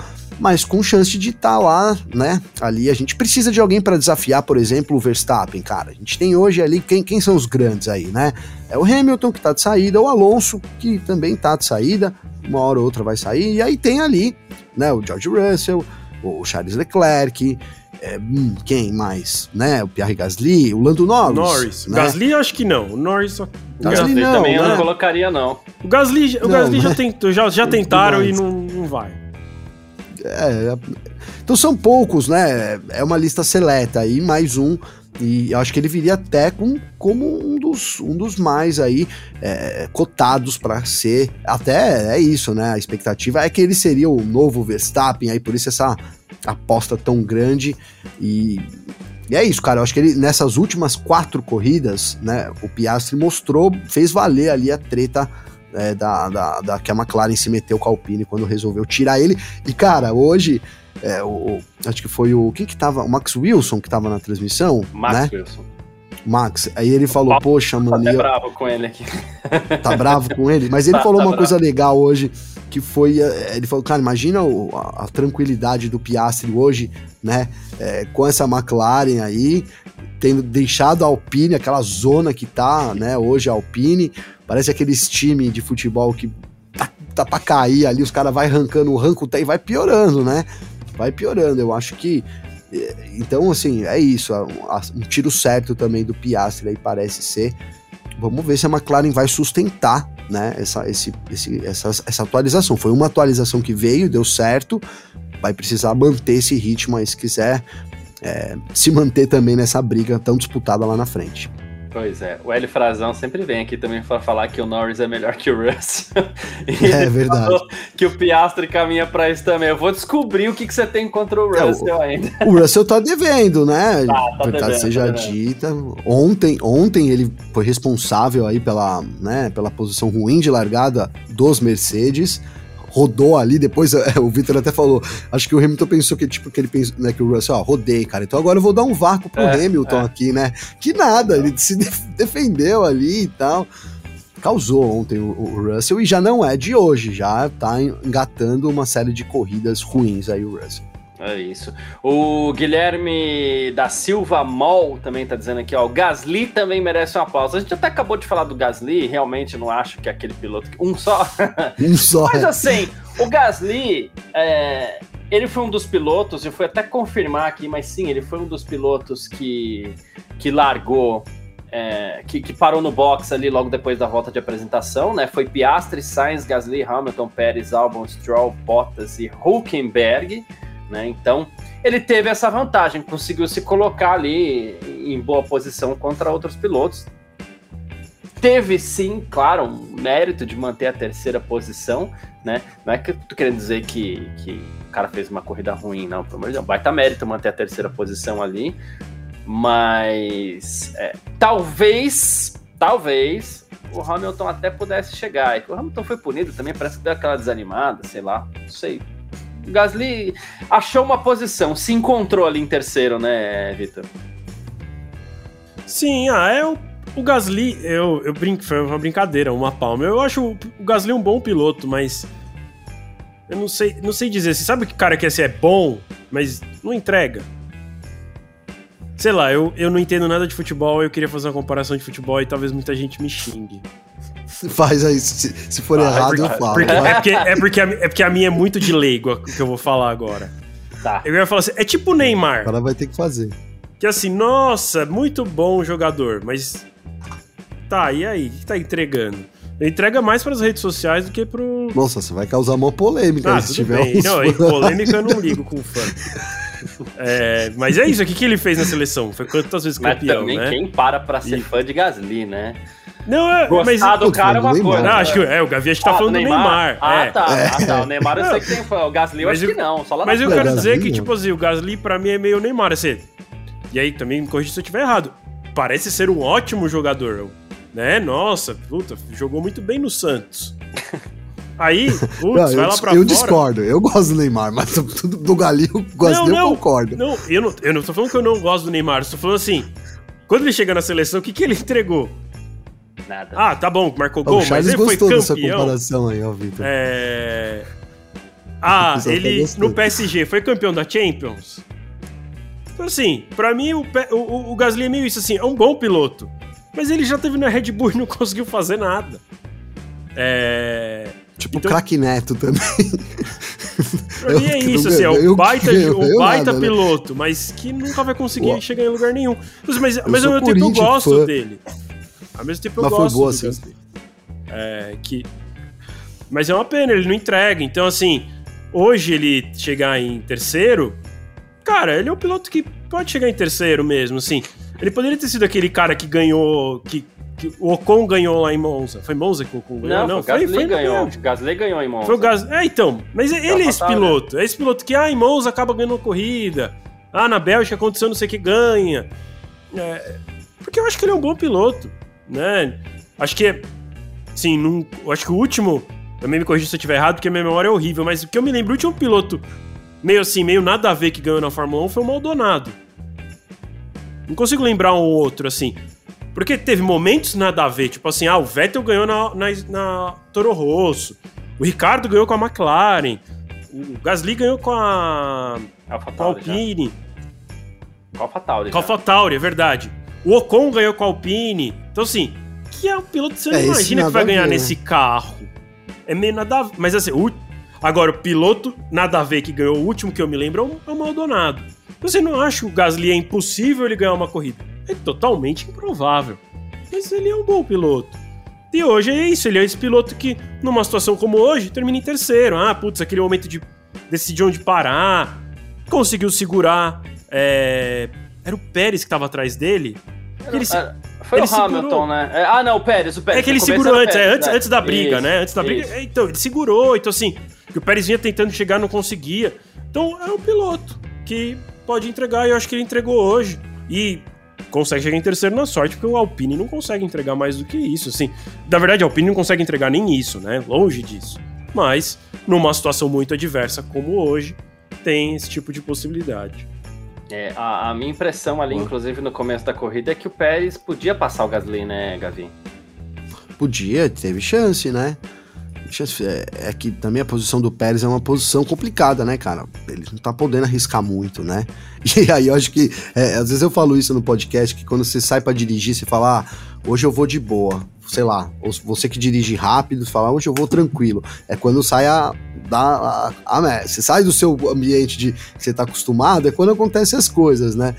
Speaker 4: mas com chance de estar tá lá, né? Ali a gente precisa de alguém para desafiar, por exemplo, o Verstappen, cara. A gente tem hoje ali quem, quem são os grandes aí, né? É o Hamilton que tá de saída, o Alonso que também tá de saída, uma hora ou outra vai sair, e aí tem ali, né, o George Russell, o Charles Leclerc, é, hum, quem mais, né? O Pierre Gasly, o Lando Norris. Norris.
Speaker 3: Né? Gasly acho que não. O Norris só.
Speaker 2: Gasly, Gasly não, também né? eu não colocaria não.
Speaker 3: O Gasly, o não, Gasly né? já, tentou, já, já tentaram e não, não vai.
Speaker 4: É, então são poucos, né? É uma lista seleta aí, mais um. E eu acho que ele viria até com, como um dos, um dos mais aí é, cotados para ser. Até é isso, né? A expectativa é que ele seria o novo Verstappen, aí por isso essa aposta tão grande. E, e é isso, cara. Eu acho que ele, nessas últimas quatro corridas, né? O Piastri mostrou, fez valer ali a treta é, da, da, da, que a McLaren se meteu com a Alpine quando resolveu tirar ele. E, cara, hoje, é, o, acho que foi o. Quem que tava? O Max Wilson que tava na transmissão. Max né? Wilson. Max, aí ele falou, poxa, mano. Tá
Speaker 2: eu... bravo com ele aqui.
Speaker 4: Tá bravo com ele? Mas ele tá, falou tá uma bravo. coisa legal hoje, que foi. É, ele falou, cara, imagina a, a, tranquilidade do Piastri hoje, né? É, com essa McLaren aí, tendo deixado a Alpine, aquela zona que tá, né, hoje a Alpine, parece aqueles times de futebol que tá, tá pra cair ali, os caras vai arrancando o ranco e vai piorando, né? Vai piorando. Eu acho que. É, então, assim, é isso. Um tiro certo também do Piastri aí parece ser. Vamos ver se a McLaren vai sustentar né, essa, esse, esse, essa, essa atualização. Foi uma atualização que veio, deu certo, vai precisar manter esse ritmo aí se quiser é, se manter também nessa briga tão disputada lá na frente.
Speaker 2: Pois é, o Hélio Frazão sempre vem aqui também para falar que o Norris é melhor que o Russell.
Speaker 4: é verdade.
Speaker 2: Que o Piastri caminha para isso também. Eu vou descobrir o que, que você tem contra o Russell é, o, ainda.
Speaker 4: O Russell tá devendo, né? Tá, tá Verdade devendo, seja tá dita. Ontem, ontem ele foi responsável aí pela, né, pela posição ruim de largada dos Mercedes rodou ali, depois é, o Victor até falou, acho que o Hamilton pensou que, tipo, que ele pensou, né, que o Russell, ó, rodei, cara, então agora eu vou dar um vácuo pro é, Hamilton é. aqui, né? Que nada, ele se defendeu ali e tal. Causou ontem o, o, Russell e já não é de hoje, já tá engatando uma série de corridas ruins aí o Russell.
Speaker 2: É isso. O Guilherme da Silva Mol também tá dizendo aqui, ó. O Gasly também merece uma pausa. A gente até acabou de falar do Gasly, realmente não acho que é aquele piloto. Um só.
Speaker 4: Um só.
Speaker 2: Mas assim, o Gasly, é, ele foi um dos pilotos, eu fui até confirmar aqui, mas sim, ele foi um dos pilotos que, que largou. É, que, que, parou no box ali logo depois da volta de apresentação, né? Foi Piastri, Sainz, Gasly, Hamilton, Pérez, Albon, Stroll, Bottas e Hulkenberg né? Então, ele teve essa vantagem, conseguiu se colocar ali em boa posição contra outros pilotos. teve sim, claro, um mérito de manter a terceira posição, né? Não é que eu tô querendo dizer que, que o cara fez uma corrida ruim, não, pelo amor de Deus. Baita mérito manter a terceira posição ali, mas é, talvez, talvez o Hamilton até pudesse chegar. Que o Hamilton foi punido também, parece que deu aquela desanimada, sei lá, não sei. O Gasly achou uma posição, se encontrou ali em terceiro, né, Vitor?
Speaker 3: Sim, ah, é o, o Gasly, eu, eu brinco, foi uma brincadeira, uma palma. Eu acho o, o Gasly um bom piloto, mas eu não sei, não sei dizer. Você sabe que cara que assim, é bom, mas não entrega. Sei lá, eu, eu não entendo nada de futebol, eu queria fazer uma comparação de futebol e talvez muita gente me xingue.
Speaker 4: Faz aí, se, se for
Speaker 3: Ah,
Speaker 4: errado,
Speaker 3: é
Speaker 4: eu
Speaker 3: porque,
Speaker 4: falo.
Speaker 3: porque- é, porque, é, porque a, é porque a minha é muito de leigo, o que eu vou falar agora.
Speaker 2: Tá.
Speaker 3: Eu ia falar assim, é tipo o Neymar.
Speaker 4: O cara vai ter que fazer.
Speaker 3: Que assim, nossa, muito bom jogador, mas. Tá, e aí? O que tá entregando? Ele entrega mais pras redes sociais do que pro.
Speaker 4: Nossa, você vai causar uma polêmica
Speaker 3: Ah,
Speaker 4: se tiver
Speaker 3: bem.
Speaker 4: uns
Speaker 3: Não, polêmica eu não ligo com fã. É, mas é isso, o que, que ele fez na seleção? Foi quantas vezes
Speaker 2: Mas
Speaker 3: campeão,
Speaker 2: também
Speaker 3: né?
Speaker 2: quem para pra ser
Speaker 3: E-
Speaker 2: fã de Gasly, né?
Speaker 3: Não, é, mas.
Speaker 2: Gostar do cara é uma
Speaker 4: do Neymar.
Speaker 2: coisa.
Speaker 3: Não, acho que é, o Gavi acho que tá
Speaker 2: Ah,
Speaker 3: falando do Neymar.
Speaker 2: Ah,
Speaker 3: é.
Speaker 2: tá. Ah, tá. O Neymar eu sei que tem fã. O Gasly eu
Speaker 3: Mas
Speaker 2: acho
Speaker 3: eu-
Speaker 2: que não. Só lá
Speaker 3: Mas eu quero
Speaker 4: Gasly,
Speaker 3: dizer que, tipo assim, o Gasly pra mim é meio Neymar, assim. E aí também me corrija se eu estiver errado. Parece ser um ótimo jogador, né? Nossa, puta, jogou muito bem no Santos. Aí, putz,
Speaker 4: Não,
Speaker 3: vai
Speaker 4: eu,
Speaker 3: lá pra
Speaker 4: eu
Speaker 3: fora.
Speaker 4: discordo. Eu gosto do Neymar, mas do, Galinho, eu gosto, eu concordo.
Speaker 3: Não, eu não, eu não tô falando que eu não gosto do Neymar, eu tô falando assim, quando ele chega na seleção, o que, que ele entregou?
Speaker 2: Nada.
Speaker 3: Ah, tá bom, marcou gol,
Speaker 4: o
Speaker 3: mas
Speaker 4: Charles
Speaker 3: ele foi
Speaker 4: gostou dessa
Speaker 3: campeão.
Speaker 4: comparação aí, ó, Vitor.
Speaker 3: É... Ah, ele no PSG foi campeão da Champions? Então, assim, pra mim o, o, o Gasly é meio isso, assim, é um bom piloto. Mas ele já teve na Red Bull e não conseguiu fazer nada. É...
Speaker 4: Tipo
Speaker 3: então-
Speaker 4: o craque Neto também.
Speaker 3: Pra mim é
Speaker 4: Eu
Speaker 3: isso, assim, é
Speaker 4: eu
Speaker 3: baita,
Speaker 4: eu
Speaker 3: baita
Speaker 4: nada, né?
Speaker 3: piloto, mas que nunca vai conseguir chegar em lugar nenhum. Mas, mas, mas ao mesmo tempo eu gosto
Speaker 4: fã.
Speaker 3: dele. Ao mesmo tempo eu
Speaker 4: Mas foi
Speaker 3: gosto
Speaker 4: boa,
Speaker 3: do
Speaker 4: sim.
Speaker 3: Gasly. É, que... Mas é uma pena, ele não entrega. Então, assim, hoje ele chegar em terceiro, cara, ele é um piloto que pode chegar em terceiro mesmo, assim. Ele poderia ter sido aquele cara que ganhou, que o Ocon ganhou lá em Monza. Foi Monza que o Ocon ganhou?
Speaker 2: Não, foi o Gasly
Speaker 3: no
Speaker 2: ganhou.
Speaker 3: Bélgica.
Speaker 2: Gasly ganhou em Monza.
Speaker 3: Foi o Gas... É, então. Mas ele é esse
Speaker 2: fatal,
Speaker 3: piloto. É esse piloto que, ah, em Monza acaba ganhando corrida. Ah, na Bélgica aconteceu não sei o que, ganha. É, porque eu acho que ele é um bom piloto, né? Acho que, sim, num, acho que o último, também me corrija se eu estiver errado, porque a minha memória é horrível, mas o que eu me lembro, o último piloto meio assim, meio nada a ver que ganhou na Fórmula 1 foi o Maldonado. Não consigo lembrar um outro, assim. Porque teve momentos nada a ver, tipo assim, ah, o Vettel ganhou na, na, na Toro Rosso, o Ricardo ganhou com a McLaren, o Gasly ganhou com a,
Speaker 2: Alpha
Speaker 3: com a Alpine,
Speaker 2: Alpha Tauri.
Speaker 3: com a AlphaTauri, é verdade. O Ocon ganhou com a Alpine. Então, assim, que é um piloto que você não
Speaker 4: É, esse
Speaker 3: imagina que vai
Speaker 4: a
Speaker 3: ganhar
Speaker 4: ver, né?
Speaker 3: nesse carro. É meio nada a ver. Mas assim, o- agora, o piloto nada a ver que ganhou o último que eu me lembro é o, é o Maldonado. Você não acha que o Gasly é impossível ele ganhar uma corrida? É totalmente improvável. Mas ele é um bom piloto. E hoje é isso, ele é esse piloto que, numa situação como hoje, termina em terceiro. Ah, putz, aquele momento de decidir onde parar, conseguiu segurar. é, Era o Pérez que tava atrás dele. Ele se-
Speaker 2: É, Foi
Speaker 3: ele
Speaker 2: o Hamilton,
Speaker 3: segurou.
Speaker 2: né? É, ah, não, o Pérez, o Pérez.
Speaker 3: É que ele segurou antes, é,
Speaker 2: Pérez,
Speaker 3: antes,
Speaker 2: né?
Speaker 3: antes da briga,
Speaker 2: Isso,
Speaker 3: né? Antes da briga.
Speaker 2: isso.
Speaker 3: é, Então, ele segurou, então assim, que o Pérez vinha tentando chegar, não conseguia. Então, é um piloto que pode entregar, e eu acho que ele entregou hoje. E consegue chegar em terceiro na sorte, porque o Alpine não consegue entregar mais do que isso, assim. Na verdade, a Alpine não consegue entregar nem isso, né? Longe disso. Mas, numa situação muito adversa como hoje, tem esse tipo de possibilidade.
Speaker 2: É, a, a minha impressão ali,
Speaker 4: Boa.
Speaker 2: inclusive no começo da corrida, é que o Pérez podia passar o Gasly, né, Gavi?
Speaker 4: Podia, teve chance, né? É, é que também a posição do Pérez é uma posição complicada, né, cara? Ele não tá podendo arriscar muito, né? E aí eu acho que, é, às vezes eu falo isso no podcast, que quando você sai pra dirigir, você fala, ah, hoje eu vou de boa, sei lá, ou você que dirige rápido, fala, hoje eu vou tranquilo. É quando sai a, da, a, a, você sai do seu ambiente de que você tá acostumado, é quando acontecem as coisas, né?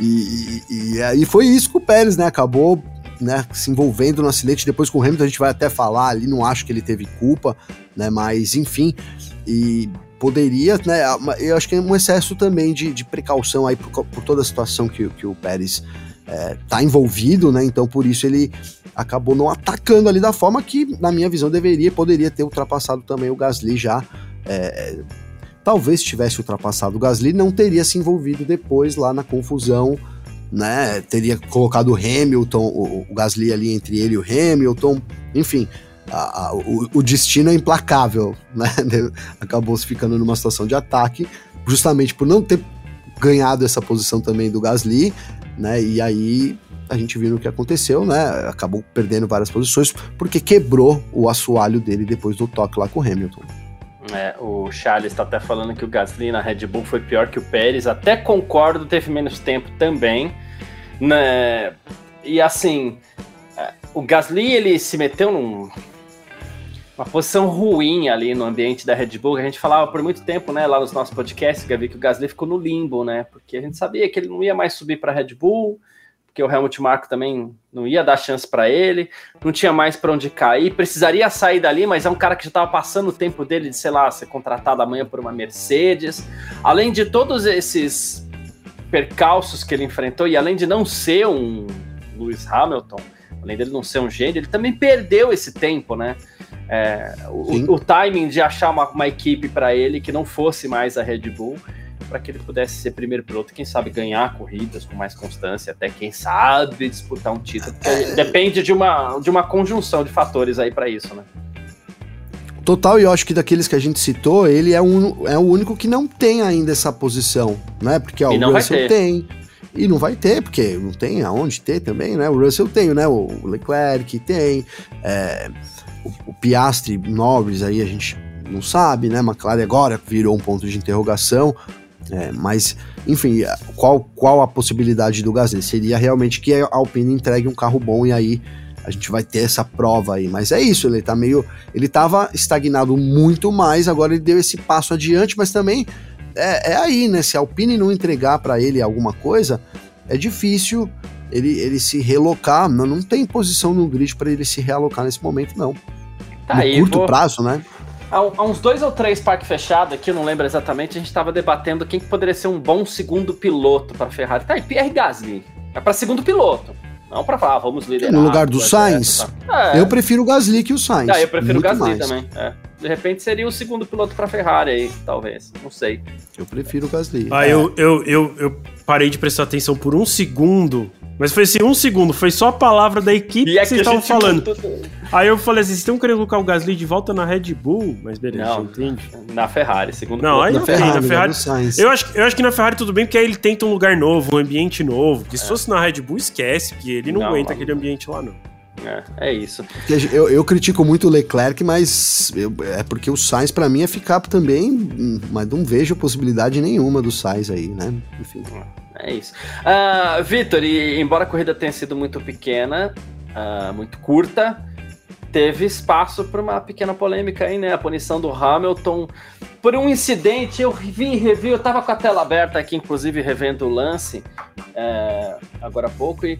Speaker 4: E, e, e aí foi isso que o Pérez, né, acabou né, se envolvendo no acidente. Depois com o Hamilton a gente vai até falar ali, não acho que ele teve culpa, né, mas enfim, e poderia, né, eu acho que é um excesso também de, de precaução aí por, por toda a situação que, que o Pérez é, tá envolvido, né, então por isso ele acabou não atacando ali da forma que, na minha visão, deveria poderia ter ultrapassado também o Gasly já. É, talvez tivesse ultrapassado o Gasly, não teria se envolvido depois lá na confusão, né? Teria colocado o Hamilton, o, o Gasly ali entre ele e o Hamilton, enfim. A, a, o, o, destino é implacável, né? Acabou se ficando numa situação de ataque, justamente por não ter ganhado essa posição também do Gasly, né? E aí a gente viu o que aconteceu, né? Acabou perdendo várias posições porque quebrou o assoalho dele depois do toque lá com o Hamilton.
Speaker 2: É, o Charles está até falando que o Gasly na Red Bull foi pior que o Pérez. Até concordo, teve menos tempo também. Né? E assim, é, o Gasly ele se meteu num, uma posição ruim ali no ambiente da Red Bull. A gente falava por muito tempo, né, lá nos nossos podcasts, Gavi, que o Gasly ficou no limbo, né? Porque a gente sabia que ele não ia mais subir para a Red Bull porque o Helmut Marko também não ia dar chance para ele, não tinha mais para onde cair, precisaria sair dali, mas é um cara que já estava passando o tempo dele de, sei lá, ser contratado amanhã por uma Mercedes. Além de todos esses percalços que ele enfrentou, e além de não ser um Lewis Hamilton, além dele não ser um gênio, ele também perdeu esse tempo, né? É, o, o, timing de achar uma, uma equipe para ele que não fosse mais a Red Bull para que ele pudesse ser primeiro piloto, quem sabe ganhar corridas com mais constância, até quem sabe disputar um título. É. Depende de uma, de uma conjunção de fatores aí para isso, né?
Speaker 4: Total, e eu acho que daqueles que a gente citou, ele é, um, é o único que não tem ainda essa posição, né? Porque ó, o Russell tem. E não vai ter, porque não tem aonde ter também, né? O Russell tem, né? O Leclerc tem. É, o, o Piastri, Norris aí a gente não sabe, né? McLaren agora virou um ponto de interrogação. É, mas, enfim, qual, qual a possibilidade do Gasly? Seria realmente que a Alpine entregue um carro bom e aí a gente vai ter essa prova aí. Mas é isso, ele tá meio. Ele tava estagnado muito mais, agora ele deu esse passo adiante, mas também é, é aí, né? Se a Alpine não entregar para ele alguma coisa, é difícil ele, ele se relocar. Não, não tem posição no grid para ele se realocar nesse momento, não. Tá no aí, curto vou... prazo, né?
Speaker 2: Há, uns dois ou três parques fechados aqui, eu não lembro exatamente, a gente estava debatendo quem que poderia ser um bom segundo piloto para Ferrari. Tá aí, Pierre Gasly. É para segundo piloto. Não para falar, vamos liderar.
Speaker 4: No lugar do Sainz, tá. é. eu prefiro o Gasly que o Sainz.
Speaker 2: Ah, eu prefiro o Gasly mais. também. É. De repente seria o segundo piloto para Ferrari aí, talvez. Não sei.
Speaker 4: Eu prefiro o Gasly.
Speaker 3: Ah, é. eu, eu, eu, eu parei de prestar atenção por um segundo mas foi assim, um segundo, foi só a palavra da equipe e que vocês estavam falando. Aí eu falei assim, vocês estão querendo colocar o Gasly de volta na Red Bull? Mas beleza, não, entende?
Speaker 2: Na Ferrari, segundo
Speaker 3: Não, aí na, Ferrari, na Ferrari. Eu acho, eu acho que na Ferrari tudo bem, porque aí ele tenta um lugar novo, um ambiente novo. Porque é. se fosse na Red Bull, esquece, que ele não, não aguenta aquele ambiente lá, não.
Speaker 2: É, é isso.
Speaker 4: Eu, eu, critico muito o Leclerc, mas eu, é porque o Sainz para mim é ficar também, mas não vejo possibilidade nenhuma do Sainz aí, né? Enfim.
Speaker 2: É isso. Uh, Vitor, e embora a corrida tenha sido muito pequena, uh, muito curta, teve espaço para uma pequena polêmica aí, né? A punição do Hamilton por um incidente. Eu vi, revi, eu tava com a tela aberta aqui, inclusive revendo o lance é, agora há pouco, e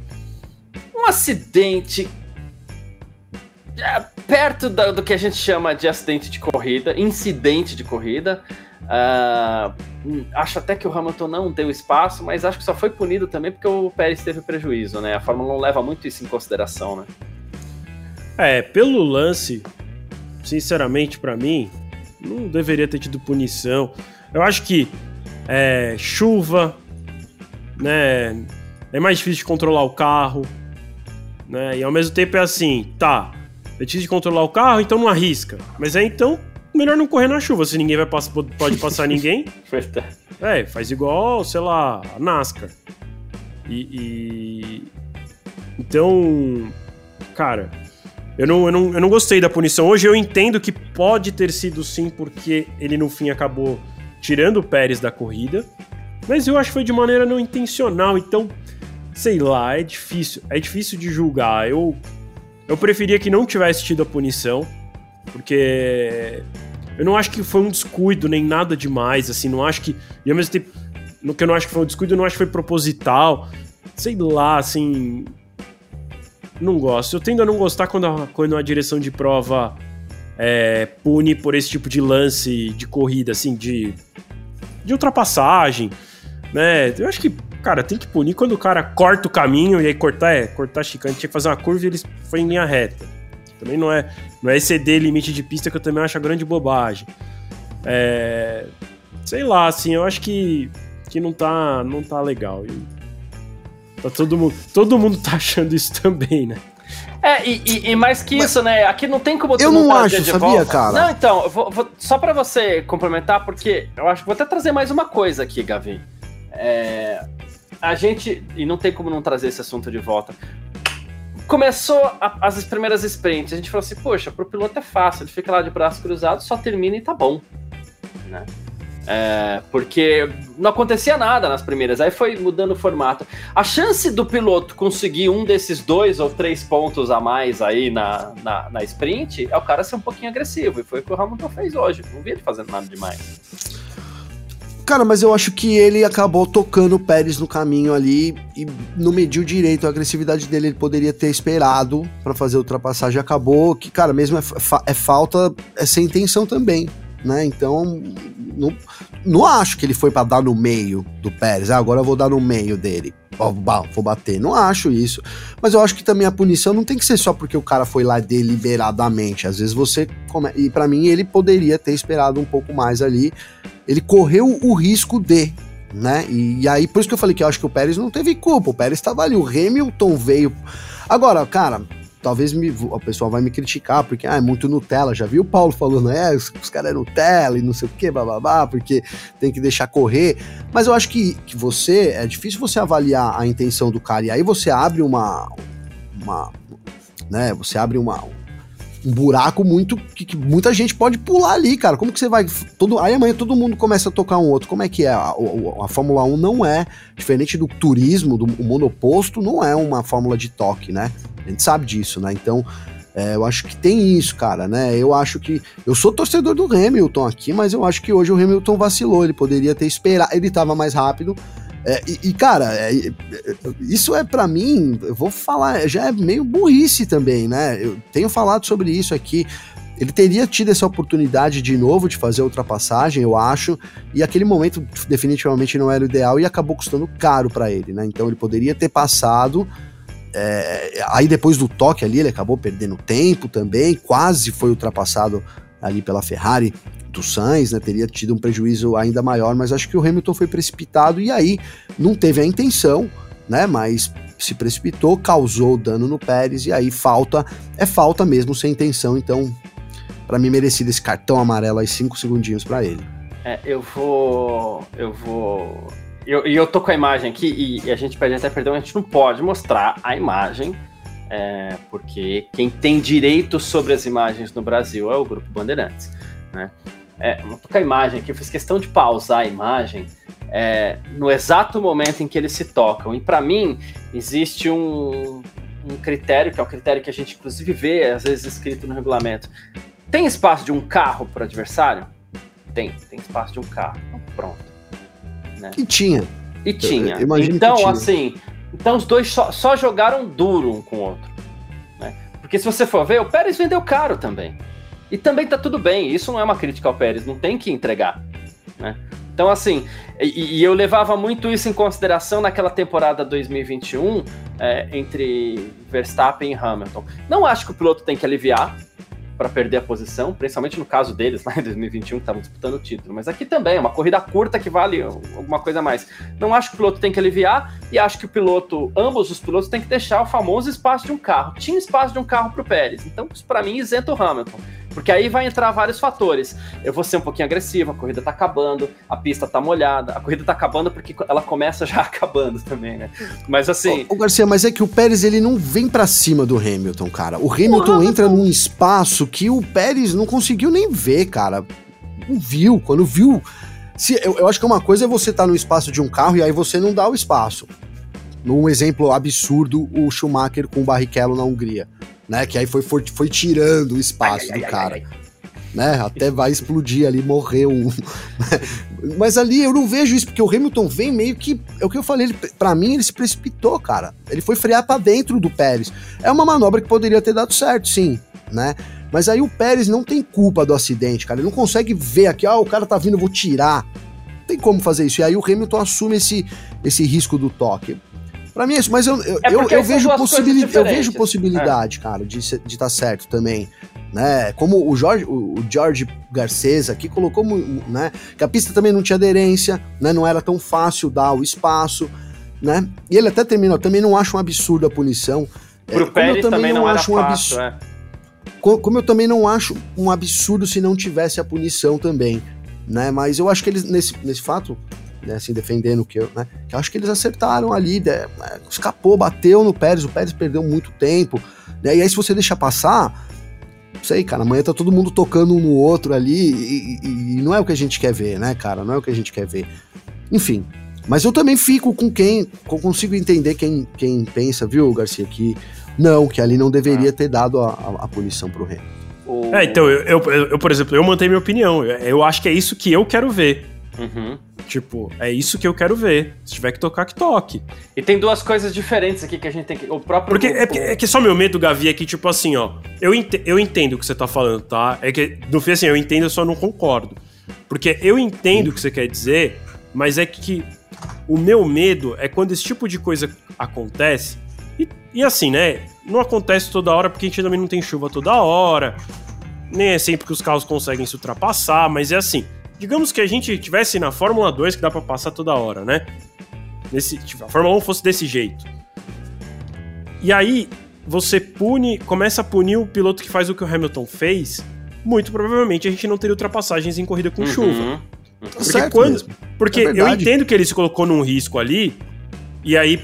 Speaker 2: um acidente é, perto da, do que a gente chama de acidente de corrida, incidente de corrida. Uh, acho até que o Hamilton não deu espaço, mas acho que só foi punido também porque o Pérez teve prejuízo, né? A Fórmula 1 leva muito isso em consideração, né?
Speaker 3: É, pelo lance, sinceramente, para mim, não deveria ter tido punição. Eu acho que é, chuva, né? É mais difícil de controlar o carro, né? E ao mesmo tempo é assim, tá, difícil de controlar o carro, então não arrisca. Mas é então melhor não correr na chuva, se ninguém vai pass pode passar ninguém. É, faz igual, sei lá, a NASCAR. E, e, Então, cara, eu não, eu, não, eu não gostei da punição. Hoje eu entendo que pode ter sido sim, porque ele no fim acabou tirando o Pérez da corrida. Mas eu acho que foi de maneira não intencional, então, sei lá, é difícil. É difícil de julgar. Eu, eu preferia que não tivesse tido a punição. Porque eu não acho que foi um descuido nem nada demais, assim, não acho que. E ao mesmo tempo, no que eu não acho que foi um descuido, eu não acho que foi proposital. Sei lá, assim. Não gosto. Eu tendo a não gostar quando a, quando a direção de prova é, pune por esse tipo de lance de corrida, assim, de, de ultrapassagem, né? Eu acho que cara, tem que punir quando o cara corta o caminho e aí cortar é cortar chicane, tinha que fazer uma curva e ele foi em linha reta. Também não é, não é exceder limite de pista que eu também acho a grande bobagem. É, sei lá, assim, eu acho que, que não tá não tá legal. E tá todo mundo, todo mundo tá achando isso também, né?
Speaker 2: É, e, e, e mais que Mas isso, né? Aqui não tem como
Speaker 4: Eu não acho, sabia, volta. cara?
Speaker 2: Não, então, vou, vou, só para você complementar, porque eu acho que vou até trazer mais uma coisa aqui, Gavi. É, a gente, e não tem como não trazer esse assunto de volta. Começou a, as primeiras sprints, a gente falou assim, poxa, pro piloto é fácil, ele fica lá de braço cruzado, só termina e tá bom. Né? É, porque não acontecia nada nas primeiras, aí foi mudando o formato. A chance do piloto conseguir um desses dois ou três pontos a mais aí na, na, na sprint é o cara ser um pouquinho agressivo, e foi o que o Hamilton fez hoje. Não vi ele fazendo nada demais.
Speaker 4: Cara, mas eu acho que ele acabou tocando o Pérez no caminho ali e não mediu direito a agressividade dele. Ele poderia ter esperado para fazer a ultrapassagem. Acabou que, cara, mesmo é, fa é falta, é sem intenção também né? Então, não, não acho que ele foi para dar no meio do Pérez. Ah, agora eu vou dar no meio dele. Vou bater. Não acho isso. Mas eu acho que também a punição não tem que ser só porque o cara foi lá deliberadamente. Às vezes você. Come... E para mim, ele poderia ter esperado um pouco mais ali. Ele correu o risco de. Né? E, e aí, por isso que eu falei que eu acho que o Pérez não teve culpa. O Pérez estava ali. O Hamilton veio. Agora, cara, talvez me, o pessoal vai me criticar, porque ah, é muito Nutella. Já viu o Paulo falando, é, os, os caras é Nutella e não sei o que, bababá, porque tem que deixar correr. Mas eu acho que, que você, é difícil você avaliar a intenção do cara, e aí você abre uma. uma né, você abre uma, um buraco muito que, que, muita gente pode pular ali, cara. Como que você vai. Todo, aí amanhã todo mundo começa a tocar um outro. Como é que é? A, a, a Fórmula 1 não é, diferente do turismo, do monoposto, não é uma fórmula de toque, né? A gente sabe disso, né? Então, é, eu acho que tem isso, cara, né? Eu acho que. Eu sou torcedor do Hamilton aqui, mas eu acho que hoje o Hamilton vacilou. Ele poderia ter esperado. Ele estava mais rápido. É, e, e, cara, é, isso é para mim, eu vou falar, já é meio burrice também, né? Eu tenho falado sobre isso aqui. Ele teria tido essa oportunidade de novo de fazer a ultrapassagem, eu acho, e aquele momento definitivamente não era o ideal e acabou custando caro para ele, né? Então ele poderia ter passado é, aí depois do toque ali, ele acabou perdendo tempo também, quase foi ultrapassado ali pela Ferrari do Sainz, né? Teria tido um prejuízo ainda maior, mas acho que o Hamilton foi precipitado e aí não teve a intenção, né? Mas se precipitou, causou dano no Pérez e aí falta, é falta mesmo sem intenção, então para mim merecido esse cartão amarelo aí cinco segundinhos para ele.
Speaker 2: É, eu vou eu vou e eu, eu tô com a imagem aqui e, e, a gente pede até perdão, a gente não pode mostrar a imagem, é, porque quem tem direito sobre as imagens no Brasil é o Grupo Bandeirantes. Né? É, eu tô com a imagem aqui, eu fiz questão de pausar a imagem é, no exato momento em que eles se tocam. E para mim, existe um, um critério, que é um critério que a gente inclusive vê, às vezes escrito no regulamento. Tem espaço de um carro para o adversário? Tem, tem espaço de um carro. Pronto
Speaker 4: né? E tinha.
Speaker 2: E tinha. Então, tinha. assim, então os dois só, só, jogaram duro um com o outro. Né? Porque se você for ver, o Pérez vendeu caro também. E também tá tudo bem. Isso não é uma crítica ao Pérez, não tem que entregar. Né? Então, assim, e, e, eu levava muito isso em consideração naquela temporada 2021 é, entre Verstappen e Hamilton. Não acho que o piloto tem que aliviar, para perder a posição, principalmente no caso deles lá em 2021 que estavam disputando o título. Mas aqui também é uma corrida curta que vale alguma coisa a mais. Não acho que o piloto tem que aliviar e acho que o piloto, ambos os pilotos têm que deixar o famoso espaço de um carro. Tinha espaço de um carro para o Pérez, então isso para mim isenta o Hamilton. Porque aí vai entrar vários fatores. Eu vou ser um pouquinho agressivo, a corrida tá acabando, a pista tá molhada, a corrida tá acabando porque ela começa já acabando também, né? Mas assim.
Speaker 4: Ô, Garcia, mas é que o Pérez ele não vem para cima do Hamilton, cara. O Hamilton entra num espaço que o Pérez não conseguiu nem ver, cara. Não viu. Quando viu. Se, eu, eu acho que uma coisa é você estar tá no espaço de um carro e aí você não dá o espaço. Num exemplo absurdo, o Schumacher com o Barrichello na Hungria né? Que aí foi, foi, foi tirando o espaço ai, do ai, cara. Ai, né? Até vai explodir ali, morreu um. Mas ali eu não vejo isso, porque o Hamilton vem meio que. É o que eu falei, ele, pra mim ele se precipitou, cara. Ele foi frear pra dentro do Pérez. É uma manobra que poderia ter dado certo, sim, né? Mas aí o Pérez não tem culpa do acidente, cara. Ele não consegue ver aqui, ah, o cara tá vindo, eu vou tirar tem como fazer isso. E aí o Hamilton assume esse, esse risco do toque. Pra mim é isso, mas eu, eu,
Speaker 2: É
Speaker 4: eu, eu vejo, possibili eu vejo possibilidade, cara, de estar de tá certo também. Né? Como o Jorge, o o George Garcês aqui colocou, né? Que a pista também não tinha aderência, né? Não era tão fácil dar o espaço, né? E ele até terminou, também não acho um absurdo a punição. É,
Speaker 2: Pro
Speaker 4: eu
Speaker 2: Pérez também não, era
Speaker 4: acho um
Speaker 2: fácil,
Speaker 4: absurdo.
Speaker 2: é.
Speaker 4: Co- Como eu também não acho um absurdo se não tivesse a punição também, né? Mas eu acho que eles, nesse, nesse fato, né, assim, defendendo o que eu, né? Que eu acho que eles acertaram ali, né, escapou, bateu no Pérez, o Pérez perdeu muito tempo, né? E aí se você deixar passar, não sei, cara, amanhã tá todo mundo tocando um no outro ali e, e- e não é o que a gente quer ver, né, cara? Não é o que a gente quer ver. Enfim, mas eu também fico com quem, eu consigo entender quem, quem pensa, viu, Garcia, que não, que ali não deveria ter dado a, a, a punição pro Hamilton.
Speaker 2: O-
Speaker 3: É, então, eu, eu, eu, por exemplo, eu mantenho minha opinião. Eu, eu acho que é isso que eu quero ver.
Speaker 2: Uhum.
Speaker 3: Tipo, é isso que eu quero ver. Se tiver que tocar, que toque.
Speaker 2: E tem duas coisas diferentes aqui que a gente tem que. O próprio.
Speaker 3: Porque é, é que só meu medo, Gavi, é que, tipo assim, ó. Eu, ente- eu entendo o que você tá falando, tá? É que, no fim, assim, eu entendo, eu só não concordo. Porque eu entendo o que você quer dizer, mas é que o meu medo é quando esse tipo de coisa acontece. E, e assim, né? Não acontece toda hora porque a gente também não tem chuva toda hora. Nem é sempre que os carros conseguem se ultrapassar, mas é assim. Digamos que a gente tivesse na Fórmula 2 que dá pra passar toda hora, né? Nesse, tipo, a Fórmula 1 fosse desse jeito. E aí, você pune, começa a punir o piloto que faz o que o Hamilton fez, muito provavelmente a gente não teria ultrapassagens em corrida com
Speaker 2: Uhum.
Speaker 3: chuva.
Speaker 4: Tá
Speaker 3: Porque
Speaker 4: certo
Speaker 3: quando-
Speaker 4: mesmo.
Speaker 3: Porque
Speaker 4: É
Speaker 3: eu entendo que ele se colocou num risco ali, e aí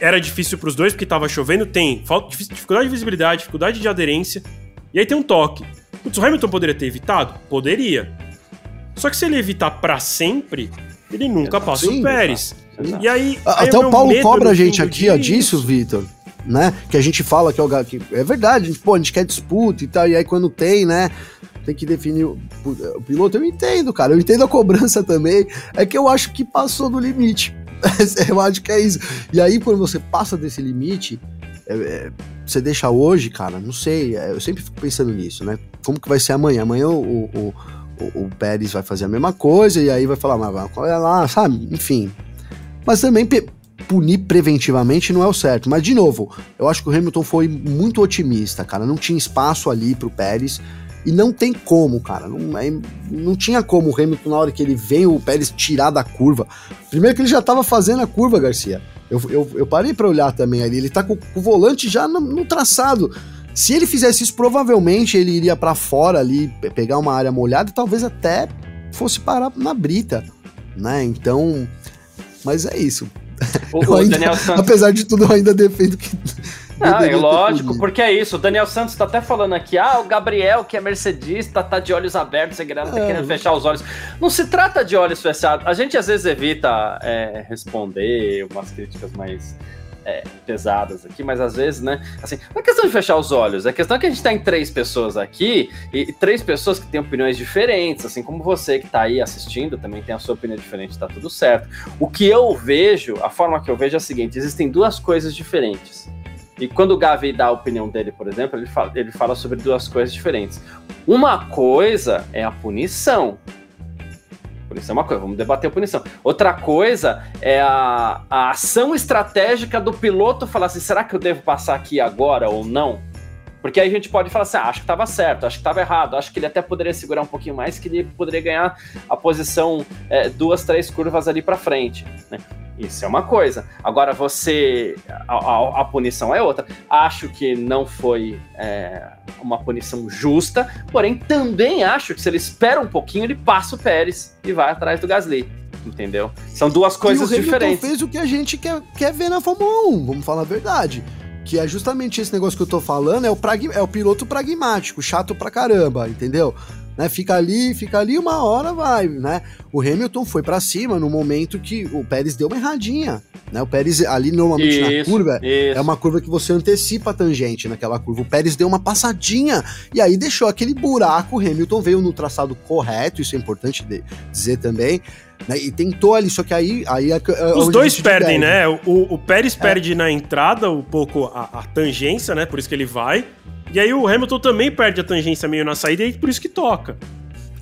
Speaker 3: era difícil pros dois, porque tava chovendo, tem falta, dif- dificuldade de visibilidade, dificuldade de aderência, e aí tem um toque. Putz, o Hamilton poderia ter evitado? Poderia. Só que se ele evitar pra sempre, ele nunca
Speaker 2: Exato.
Speaker 3: passa
Speaker 4: Sim,
Speaker 3: o Pérez.
Speaker 2: exato.
Speaker 3: E aí. Aí
Speaker 4: Até o Paulo cobra a gente aqui, ó, disso,
Speaker 3: isso.
Speaker 4: Vitor. Né? Que a gente fala que é, o, que é verdade, a gente, pô, a gente quer disputa e tal, e aí quando tem, né? Tem que definir o, o piloto. Eu entendo, cara. Eu entendo a cobrança também. É que eu acho que passou do limite. eu acho que é isso. E aí, quando você passa desse limite, é, é, você deixa hoje, cara, não sei. é, eu sempre fico pensando nisso, né? Como que vai ser amanhã? Amanhã o, o, o, o Pérez vai fazer a mesma coisa e aí vai falar, mas qual é lá, sabe? Enfim. Mas também punir preventivamente não é o certo. Mas, de novo, eu acho que o Hamilton foi muito otimista, cara. Não tinha espaço ali pro Pérez. E não tem como, cara. Não, é- não tinha como o Hamilton, na hora que ele vem, o Pérez tirar da curva. Primeiro que ele já tava fazendo a curva, Garcia. Eu, eu, eu parei pra olhar também ali. Ele tá com, com o volante já no, no traçado. Se ele fizesse isso, provavelmente ele iria pra fora ali, pe- pegar uma área molhada e talvez até fosse parar na brita, né? Então. Mas é isso.
Speaker 2: O,
Speaker 4: ainda-
Speaker 2: Daniel Santos.
Speaker 4: Apesar de tudo, eu ainda defendo que.
Speaker 2: Não, é lógico, porque é isso. O Daniel Santos tá até falando aqui, ah, o Gabriel, que é mercedista, tá de olhos abertos, você querendo, tá
Speaker 4: É.
Speaker 2: querendo fechar os olhos. Não se trata de olhos fechados. A gente às vezes evita é, responder umas críticas mais é, pesadas aqui, mas às vezes, né? Assim, não é questão de fechar os olhos, é questão que a gente tá em três pessoas aqui e três pessoas que têm opiniões diferentes, assim como você que tá aí assistindo também tem a sua opinião diferente, tá tudo certo. O que eu vejo, a forma que eu vejo é a seguinte: existem duas coisas diferentes. E quando o Gavi dá a opinião dele, por exemplo, ele fala, ele fala sobre duas coisas diferentes. Uma coisa é a punição. Punição é uma coisa, vamos debater a punição. Outra coisa é a, a ação estratégica do piloto falar assim: será que eu devo passar aqui agora ou não? Porque aí a gente pode falar assim: ah, acho que estava certo, acho que estava errado, acho que ele até poderia segurar um pouquinho mais, que ele poderia ganhar a posição é, duas, três curvas ali para frente. Né? Isso é uma coisa. Agora você. A, a- a punição é outra. Acho que não foi é, uma punição justa, porém também acho que se ele espera um pouquinho, ele passa o Pérez e vai atrás do Gasly. Entendeu? São duas coisas
Speaker 4: e o Hamilton
Speaker 2: diferentes.
Speaker 4: fez o que a gente quer, quer ver na Fórmula 1, vamos falar a verdade. Que é justamente esse negócio que eu tô falando, é o, pragma- é o piloto pragmático, chato pra caramba, entendeu? Né, fica ali, fica ali, uma hora vai, né? O Hamilton foi pra cima no momento que o Pérez deu uma erradinha, né? O Pérez ali normalmente na
Speaker 2: Isso,
Speaker 4: curva
Speaker 2: isso.
Speaker 4: é uma curva que você antecipa a tangente naquela curva. O Pérez deu uma passadinha e aí deixou aquele buraco. O Hamilton veio no traçado correto, isso é importante de- dizer também. Né, E tentou ali, só que aí. aí é, é
Speaker 3: Os dois perdem, né? O, o Pérez perde na entrada um pouco a, a tangência, né? Por isso que ele vai. E aí o Hamilton também perde a tangência meio na saída e por isso que toca.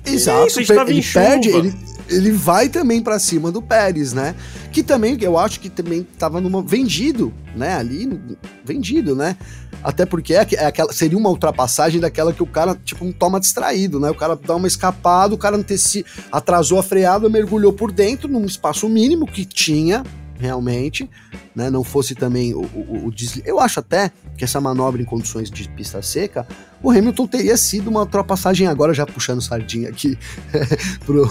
Speaker 4: Exato,
Speaker 3: Isso, a gente
Speaker 4: per-
Speaker 3: tava em
Speaker 4: ele perde, ele, ele vai também para cima do Pérez, né? Que também, eu acho que também tava numa vendido, né? Ali, vendido, né? Até porque é, é aquela, seria uma ultrapassagem daquela que o cara, tipo, toma distraído, né? O cara dá uma escapada, o cara anteci, atrasou a freada, mergulhou por dentro, num espaço mínimo que tinha, realmente, né? Não fosse também o, o, o deslize. Eu acho até que essa manobra em condições de pista seca, o Hamilton teria sido uma ultrapassagem agora, já puxando sardinha aqui, pro,